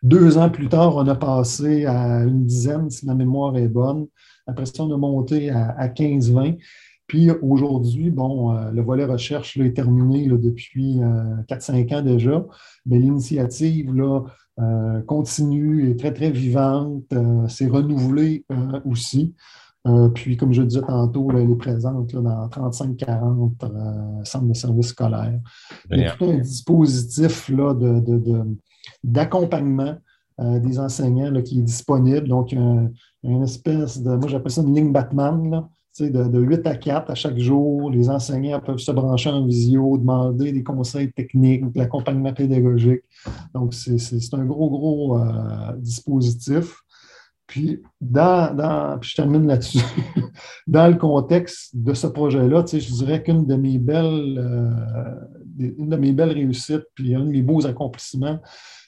Deux ans plus tard, on a passé à une dizaine, si ma mémoire est bonne. Après ça, on a monté à, 15-20. Puis aujourd'hui, bon, euh, le volet recherche est terminé depuis 4-5 euh, ans déjà, mais l'initiative euh, continue, est très, très vivante, c'est renouvelé aussi. puis, comme je disais tantôt, elle est présente dans 35-40 centres de services scolaires. Il y a tout un dispositif là, de d'accompagnement euh, des enseignants qui est disponible. Donc, une espèce de, moi j'appelle ça une ligne Batman, là, de, de, 8 à 4 à chaque jour. Les enseignants peuvent se brancher en visio, demander des conseils techniques, de l'accompagnement pédagogique. Donc, c'est un gros, gros euh, dispositif. Puis, dans, dans, puis je termine là-dessus. dans le contexte de ce projet-là, je dirais qu'une de mes belles, euh, une de mes belles réussites, puis un de mes beaux accomplissements,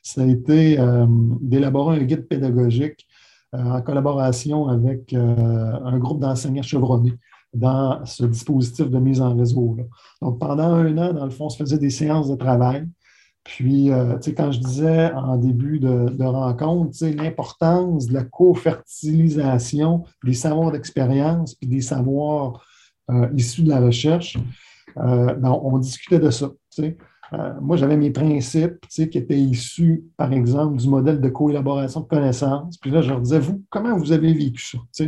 ça a été euh, d'élaborer un guide pédagogique euh, en collaboration avec euh, un groupe d'enseignants chevronnés dans ce dispositif de mise en réseau. Donc, pendant un an, dans le fond, on se faisait des séances de travail. Puis, tu sais, quand je disais en début de, rencontre, l'importance de la co-fertilisation des savoirs d'expérience puis des savoirs issus de la recherche, ben, on, discutait de ça. Euh, moi, j'avais mes principes qui étaient issus, par exemple, du modèle de co-élaboration de connaissances. Puis là, je leur disais, vous, comment vous avez vécu ça?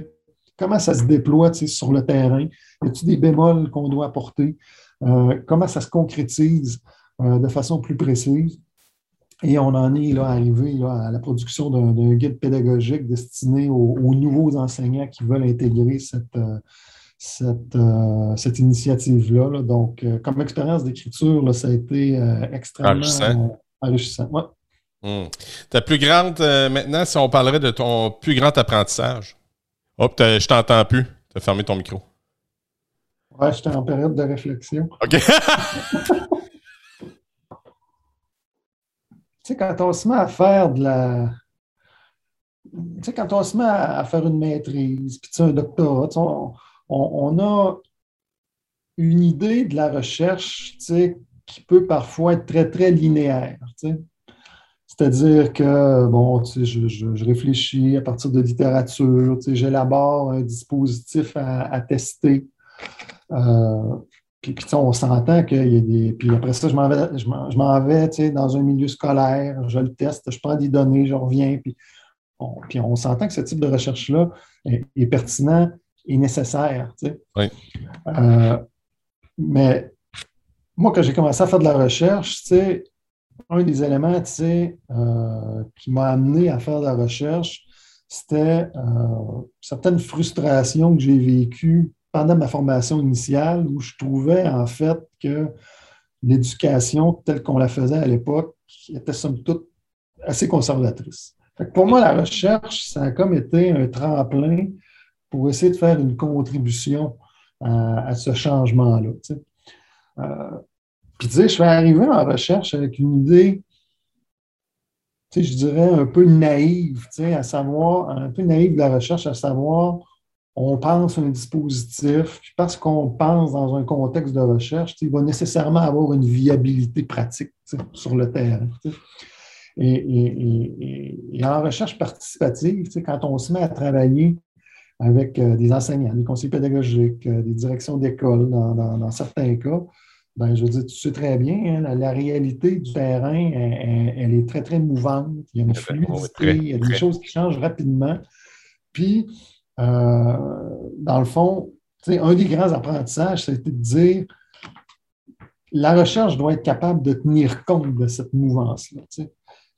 Comment ça se déploie sur le terrain? Y a-t-il des bémols qu'on doit apporter? Euh, comment ça se concrétise euh, de façon plus précise? Et on en est là, arrivé à la production d'un guide pédagogique destiné aux, aux, nouveaux enseignants qui veulent intégrer cette, cette, euh, cette initiative-là. Donc, euh, comme expérience d'écriture, ça a été euh, extrêmement enrichissant. Hmm. Ta plus grande, maintenant, si on parlerait de ton plus grand apprentissage. Hop, je t'entends plus. Tu as fermé ton micro. Ouais, j'étais en période de réflexion. OK. sais, quand on se met à faire de la. Tu sais, quand on se met à, faire une maîtrise, puis un doctorat, on, a une idée de la recherche, qui peut parfois être très, très linéaire. C'est-à-dire que, bon, tu je, réfléchis à partir de littérature, tu sais, j'élabore un dispositif à, tester. Euh, puis, on s'entend après ça, je m'en vais, dans un milieu scolaire, je le teste, je prends des données, je reviens. Puis on, puis on s'entend que ce type de recherche-là est, pertinent et nécessaire. Oui. Euh, mais moi, quand j'ai commencé à faire de la recherche, un des éléments euh, qui m'a amené à faire de la recherche, c'était euh, certaines frustrations que j'ai vécues pendant ma formation initiale où je trouvais en fait que l'éducation telle qu'on la faisait à l'époque était somme toute assez conservatrice. pour moi, la recherche, ça a comme été un tremplin pour essayer de faire une contribution à, ce changement-là. Euh, puis, je suis arrivé en recherche avec une idée, tu sais, je dirais un peu naïve, tu sais, à savoir, un peu naïve de la recherche, à savoir, on pense un dispositif, puis parce qu'on pense dans un contexte de recherche, il va nécessairement avoir une viabilité pratique sur le terrain. Et, en recherche participative, quand on se met à travailler avec euh, des enseignants, des conseillers pédagogiques, euh, des directions d'école dans, certains cas, ben, je veux dire, tu sais très bien, hein, la, réalité du terrain, elle, est très, très mouvante. Il y a une fluidité, il y a des choses qui changent rapidement. Puis, euh, dans le fond, un des grands apprentissages, c'était de dire la recherche doit être capable de tenir compte de cette mouvance-là.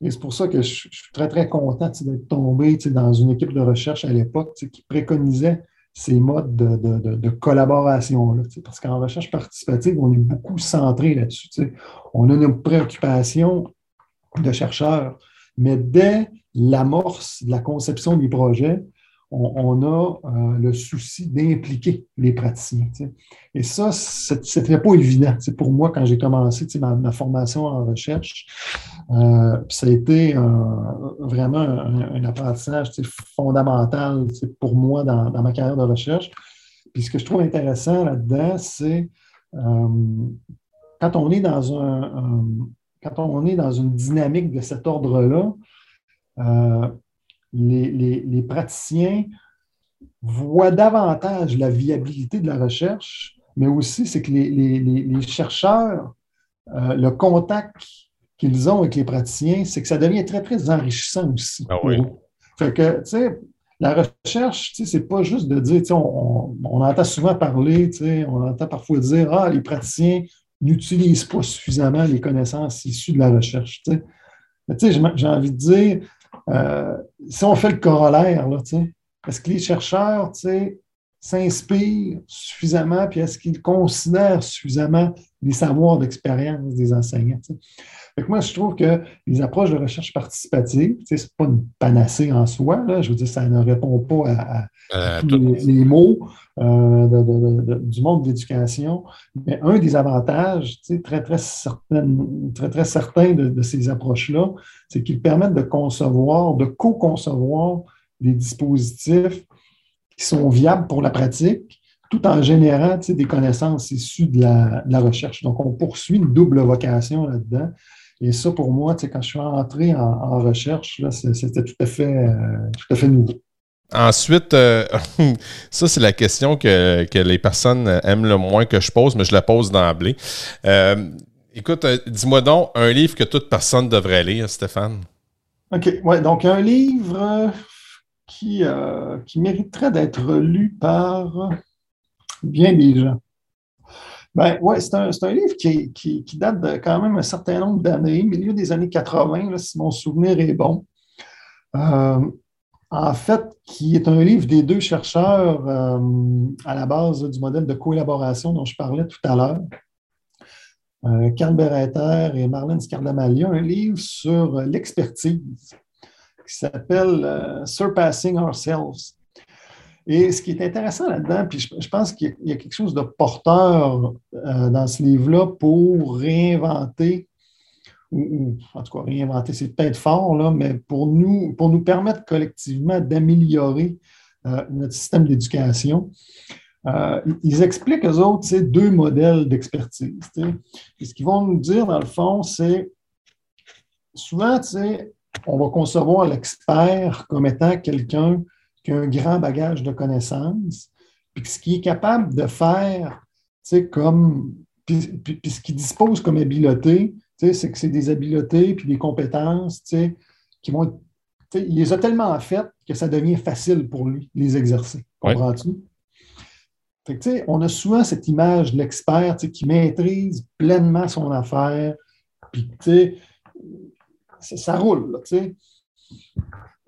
Et c'est pour ça que je, suis très, très content d'être tombé dans une équipe de recherche à l'époque qui préconisait ces modes de, collaboration-là. Parce qu'en recherche participative, on est beaucoup centré là-dessus. On a une préoccupation de chercheurs, mais dès l'amorce de la conception du projet, on, a euh, le souci d'impliquer les praticiens. Et ça, ce n'était pas évident pour moi quand j'ai commencé ma, formation en recherche. Euh, ça a été vraiment un, apprentissage fondamental pour moi dans, ma carrière de recherche. Puis ce que je trouve intéressant là-dedans, c'est euh, quand on est dans un, quand on est dans une dynamique de cet ordre-là, les, praticiens voient davantage la viabilité de la recherche, mais aussi c'est que les, chercheurs, euh, le contact qu'ils ont avec les praticiens, c'est que ça devient très, très enrichissant aussi. Ah oui. Fait que, tu sais, la recherche, tu sais, c'est pas juste de dire, tu sais, on, entend souvent parler, tu sais, on entend parfois dire, ah, les praticiens n'utilisent pas suffisamment les connaissances issues de la recherche, tu sais. Mais tu sais, j'ai envie de dire, euh, si on fait le corollaire, est-ce que les chercheurs s'inspirent suffisamment, puis est-ce qu'ils considèrent suffisamment les savoirs d'expérience des enseignants? moi, je trouve que les approches de recherche participative, ce n'est pas une panacée en soi. Je veux dire, ça ne répond pas à, euh, tous les, mots euh, du monde de l'éducation. Mais un des avantages très, très, très, très certains de, ces approches-là, c'est qu'ils permettent de concevoir, de co-concevoir des dispositifs qui sont viables pour la pratique, tout en générant des connaissances issues de la, de la, recherche. Donc, on poursuit une double vocation là-dedans. Et ça, pour moi, quand je suis entré en, recherche, c'était tout, à fait, euh, tout à fait nouveau. Ensuite, euh, ça, c'est la question que, les personnes aiment le moins que je pose, mais je la pose d'emblée. Euh, écoute, dis-moi donc un livre que toute personne devrait lire, Stéphane. OK. Ouais, donc un livre qui, qui mériterait d'être lu par bien des gens. Ben, oui, c'est un, livre qui, date de quand même un certain nombre d'années, milieu des années 80, si mon souvenir est bon. Euh, en fait, qui est un livre des deux chercheurs euh, à la base du modèle de collaboration dont je parlais tout à l'heure. Euh, Karl Bereter et Marlène Scardamalia, un livre sur l'expertise qui s'appelle Surpassing Ourselves. Et ce qui est intéressant là-dedans, puis je, pense qu'il y a quelque chose de porteur euh, dans ce livre-là pour réinventer ou, en tout cas réinventer, c'est peut-être fort, là, mais pour nous, pour nous permettre collectivement d'améliorer euh, notre système d'éducation. Euh, ils expliquent aux autres c'est deux modèles d'expertise. Ce qu'ils vont nous dire, dans le fond, c'est souvent, on va concevoir l'expert comme étant quelqu'un qui a un grand bagage de connaissances, puis ce qu'il est capable de faire, comme, puis, puis, ce qu'il dispose comme habileté, c'est que c'est des habiletés puis des compétences qui vont être. Il les a tellement faites que ça devient facile pour lui, les exercer. Comprends-tu? on a souvent cette image de l'expert qui maîtrise pleinement son affaire, puis ça, roule.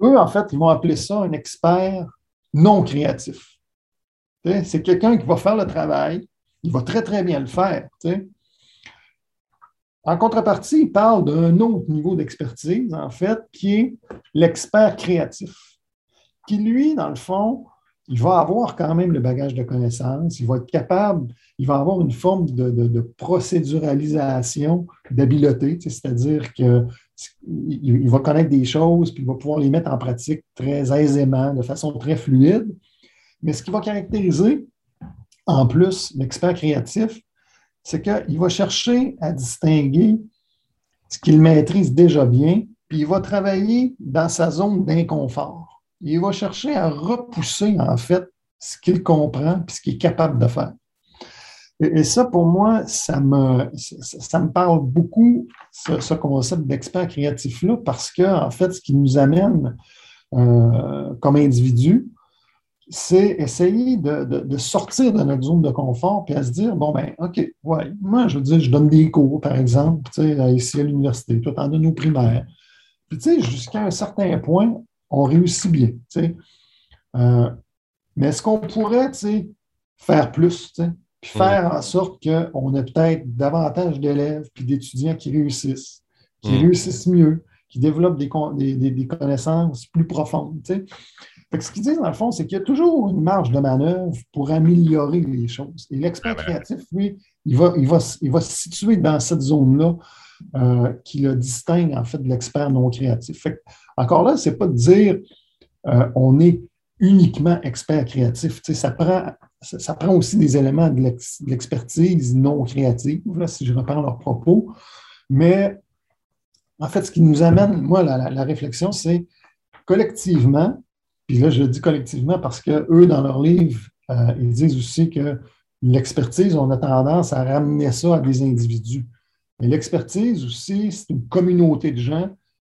Eux, en fait, ils vont appeler ça un expert non créatif. C'est quelqu'un qui va faire le travail, il va très, très bien le faire. En contrepartie, il parle d'un autre niveau d'expertise, en fait, qui est l'expert créatif, qui, lui, dans le fond, il va avoir quand même le bagage de connaissances, il va être capable, il va avoir une forme de, procéduralisation d'habileté, c'est-à-dire qu'il va connaître des choses, puis il va pouvoir les mettre en pratique très aisément, de façon très fluide. Mais ce qui va caractériser, en plus, l'expert créatif, c'est qu'il va chercher à distinguer ce qu'il maîtrise déjà bien, puis il va travailler dans sa zone d'inconfort. Il va chercher à repousser, en fait, ce qu'il comprend puis ce qu'il est capable de faire. Et, ça, pour moi, ça me, ça, me parle beaucoup, ce, concept d'expert créatif-là, parce que, en fait, ce qui nous amène euh, comme individu, c'est essayer de, sortir de notre zone de confort et à se dire, bon, ben, OK, ouais, moi, je veux dire, je donne des cours, par exemple, ici à l'université, toi, en donnes au primaire. Puis, tu sais, jusqu'à un certain point, on réussit bien, tu sais. Euh, mais est-ce qu'on pourrait, tu sais, faire plus, tu sais, puis faire en sorte qu'on ait peut-être davantage d'élèves puis d'étudiants qui réussissent, qui mm. réussissent mieux, qui développent des, des, des connaissances plus profondes, tu sais ce qu'ils disent, dans le fond, c'est qu'il y a toujours une marge de manœuvre pour améliorer les choses. Et l'expert ah ben. créatif, lui, il va, il, va, il va se situer dans cette zone-là euh, qui le distingue, en fait, de l'expert non créatif. encore là, ce n'est pas de dire euh, on est uniquement expert créatif. ça, prend, ça, prend aussi des éléments de l'expertise non créative, si je reprends leur propos. Mais en fait, ce qui nous amène, moi, la réflexion, c'est collectivement, puis là, je dis collectivement parce qu'eux, dans leur livre, euh, ils disent aussi que l'expertise, on a tendance à ramener ça à des individus. Mais l'expertise aussi, c'est une communauté de gens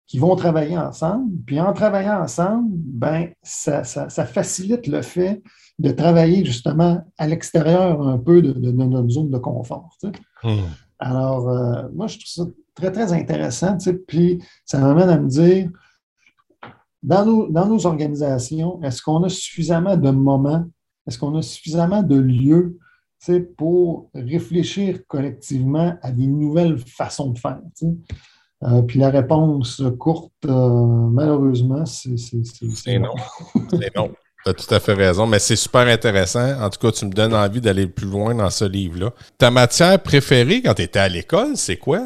qui vont travailler ensemble. Puis en travaillant ensemble, ben, ça, facilite le fait de travailler justement à l'extérieur un peu de, notre zone de confort. Hmm. Alors, euh, moi, je trouve ça très, très intéressant. Puis ça m'amène à me dire, dans nos, organisations, est-ce qu'on a suffisamment de moments, est-ce qu'on a suffisamment de lieux pour réfléchir collectivement à des nouvelles façons de faire? Euh, puis la réponse courte, euh, malheureusement, c'est non. C'est non. Tu as tout à fait raison, mais c'est super intéressant. En tout cas, tu me donnes envie d'aller plus loin dans ce livre-là. Ta matière préférée quand tu étais à l'école, c'est quoi?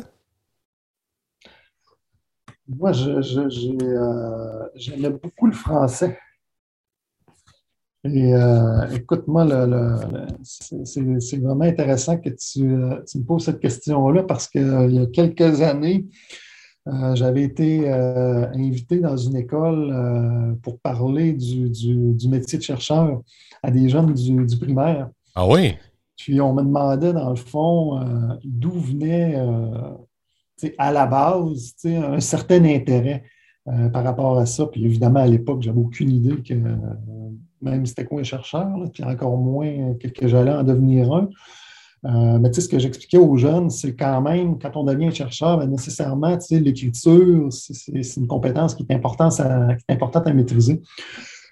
Moi, euh, j'aimais beaucoup le français. Et euh, écoute, moi, c'est vraiment intéressant que tu, euh, me poses cette question-là parce qu'il y a quelques années, j'avais été invité dans une école pour parler du, métier de chercheur à des jeunes du, du primaire. Ah oui? Puis on me demandait, dans le fond, d'où venait à la base, un certain intérêt euh, par rapport à ça. Puis évidemment, à l'époque, j'avais aucune idée que euh, même c'était quoi un chercheur, puis encore moins que, j'allais en devenir un. Euh, mais ce que j'expliquais aux jeunes, c'est quand même, quand on devient chercheur, ben, nécessairement, l'écriture, c'est une compétence qui est, importante à, importante à maîtriser.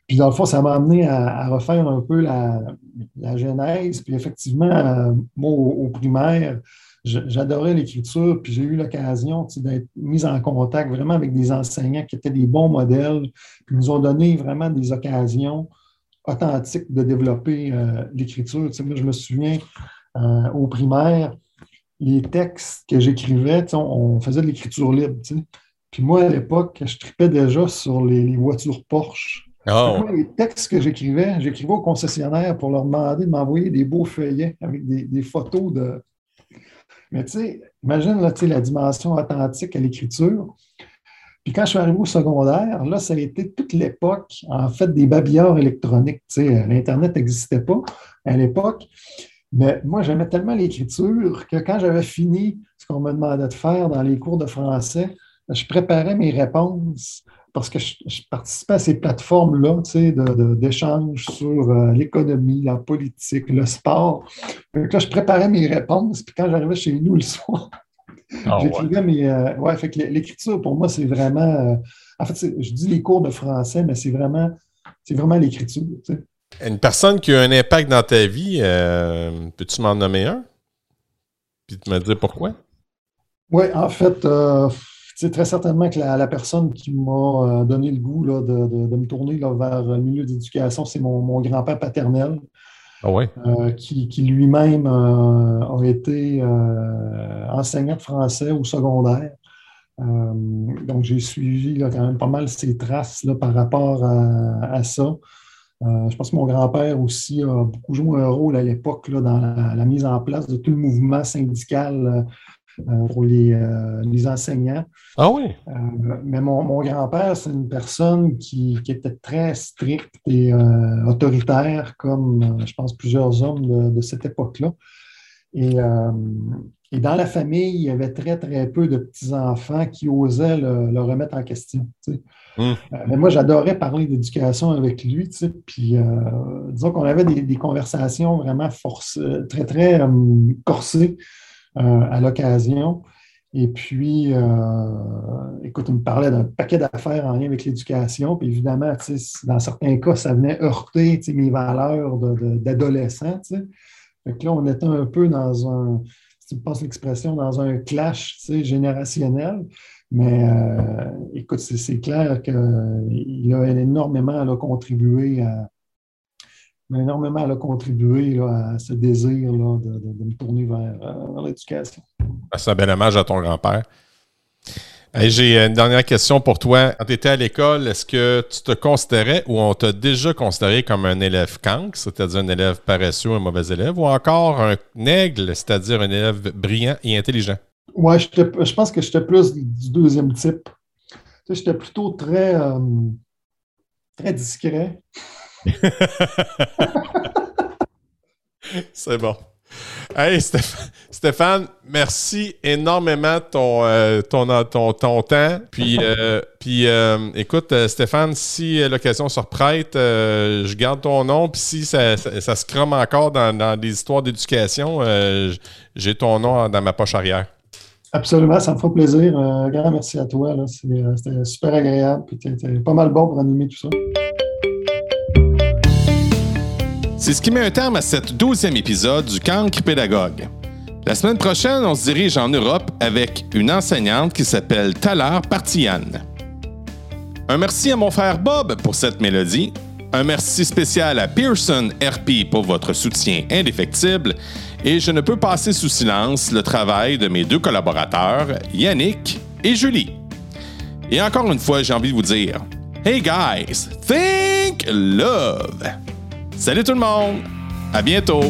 Puis dans le fond, ça m'a amené à, refaire un peu la, genèse. Puis effectivement, moi, au primaire, j'adorais l'écriture, puis j'ai eu l'occasion d'être mis en contact vraiment avec des enseignants qui étaient des bons modèles, qui nous ont donné vraiment des occasions authentiques de développer euh, l'écriture. moi, je me souviens euh, au primaire, les textes que j'écrivais, on, faisait de l'écriture libre. Puis moi, à l'époque, je tripais déjà sur les, voitures Porsche. Oh. les textes que j'écrivais, j'écrivais aux concessionnaires pour leur demander de m'envoyer des beaux feuillets avec des, photos de. Mais tu sais, imagine là, la dimension authentique à l'écriture. Puis quand je suis arrivé au secondaire, là, ça a été toute l'époque, en fait, des babillards électroniques. L'Internet n'existait pas à l'époque. Mais moi, j'aimais tellement l'écriture que quand j'avais fini ce qu'on me demandait de faire dans les cours de français, je préparais mes réponses parce que je, participais à ces plateformes-là d'échanges sur euh, l'économie, la politique, le sport. Donc là, je préparais mes réponses, puis quand j'arrivais chez nous le soir, ah, j'écrivais mes. Euh, ouais, fait que l'écriture, pour moi, c'est vraiment. Euh, en fait, je dis les cours de français, mais c'est vraiment, vraiment l'écriture. Une personne qui a un impact dans ta vie, peux-tu m'en nommer un? Puis me dire pourquoi? Oui, en fait, c'est très certainement que la, personne qui m'a euh, donné le goût de, me tourner vers le milieu d'éducation, c'est mon, grand-père paternel. Ah euh, qui, lui-même euh, a été enseignant de français au secondaire. donc, j'ai suivi quand même pas mal ses traces par rapport à, ça. Je pense que mon grand-père aussi a beaucoup joué un rôle à l'époque dans la, mise en place de tout le mouvement syndical euh, pour euh, les, enseignants. Ah oui? Euh, mais mon, grand-père, c'est une personne qui, était très stricte et autoritaire, comme je pense plusieurs hommes de, cette époque-là. Et, dans la famille, il y avait très, très peu de petits-enfants qui osaient le, remettre en question. Hmm. mais moi, j'adorais parler d'éducation avec lui. Puis, disons qu'on avait des, conversations vraiment forcées, très, très corsées euh, à l'occasion. Et puis, euh, écoute, il me parlait d'un paquet d'affaires en lien avec l'éducation. Puis évidemment, dans certains cas, ça venait heurter mes valeurs d'adolescent. Fait que là, on était un peu dans un, si tu me passes l'expression, dans un clash générationnel. Mais euh, écoute, c'est clair qu'il a énormément contribué à, énormément contribué à ce désir de, me tourner vers, euh, l'éducation. C'est un bel hommage à ton grand-père. J'ai une dernière question pour toi. Quand tu étais à l'école, est-ce que tu te considérais ou on t'a déjà considéré comme un élève cancre, c'est-à-dire un élève paresseux, un mauvais élève, ou encore un aigle, c'est-à-dire un élève brillant et intelligent? Oui, je pense que j'étais plus du deuxième type. j'étais plutôt très, euh, très discret. C'est bon. Hey Stéphane, merci énormément ton, euh, ton, ton, ton, temps. Puis, euh, puis euh, écoute, Stéphane, si l'occasion se reprête, je garde ton nom. Puis si ça, ça, se crame encore dans, dans des histoires d'éducation, j'ai ton nom dans ma poche arrière. Absolument, ça me fait plaisir. Grand merci à toi. C'était super agréable. Tu pas mal bon pour animer tout ça. C'est ce qui met un terme à cette douzième épisode du Cancre Pédagogue. La semaine prochaine, on se dirige en Europe avec une enseignante qui s'appelle Talar Partian. Un merci à mon frère Bob pour cette mélodie. Un merci spécial à Pearson RP pour votre soutien indéfectible. Et je ne peux passer sous silence le travail de mes deux collaborateurs, Yannick et Julie. Et encore une fois, j'ai envie de vous dire Hey guys, think love! Salut tout le monde! À bientôt!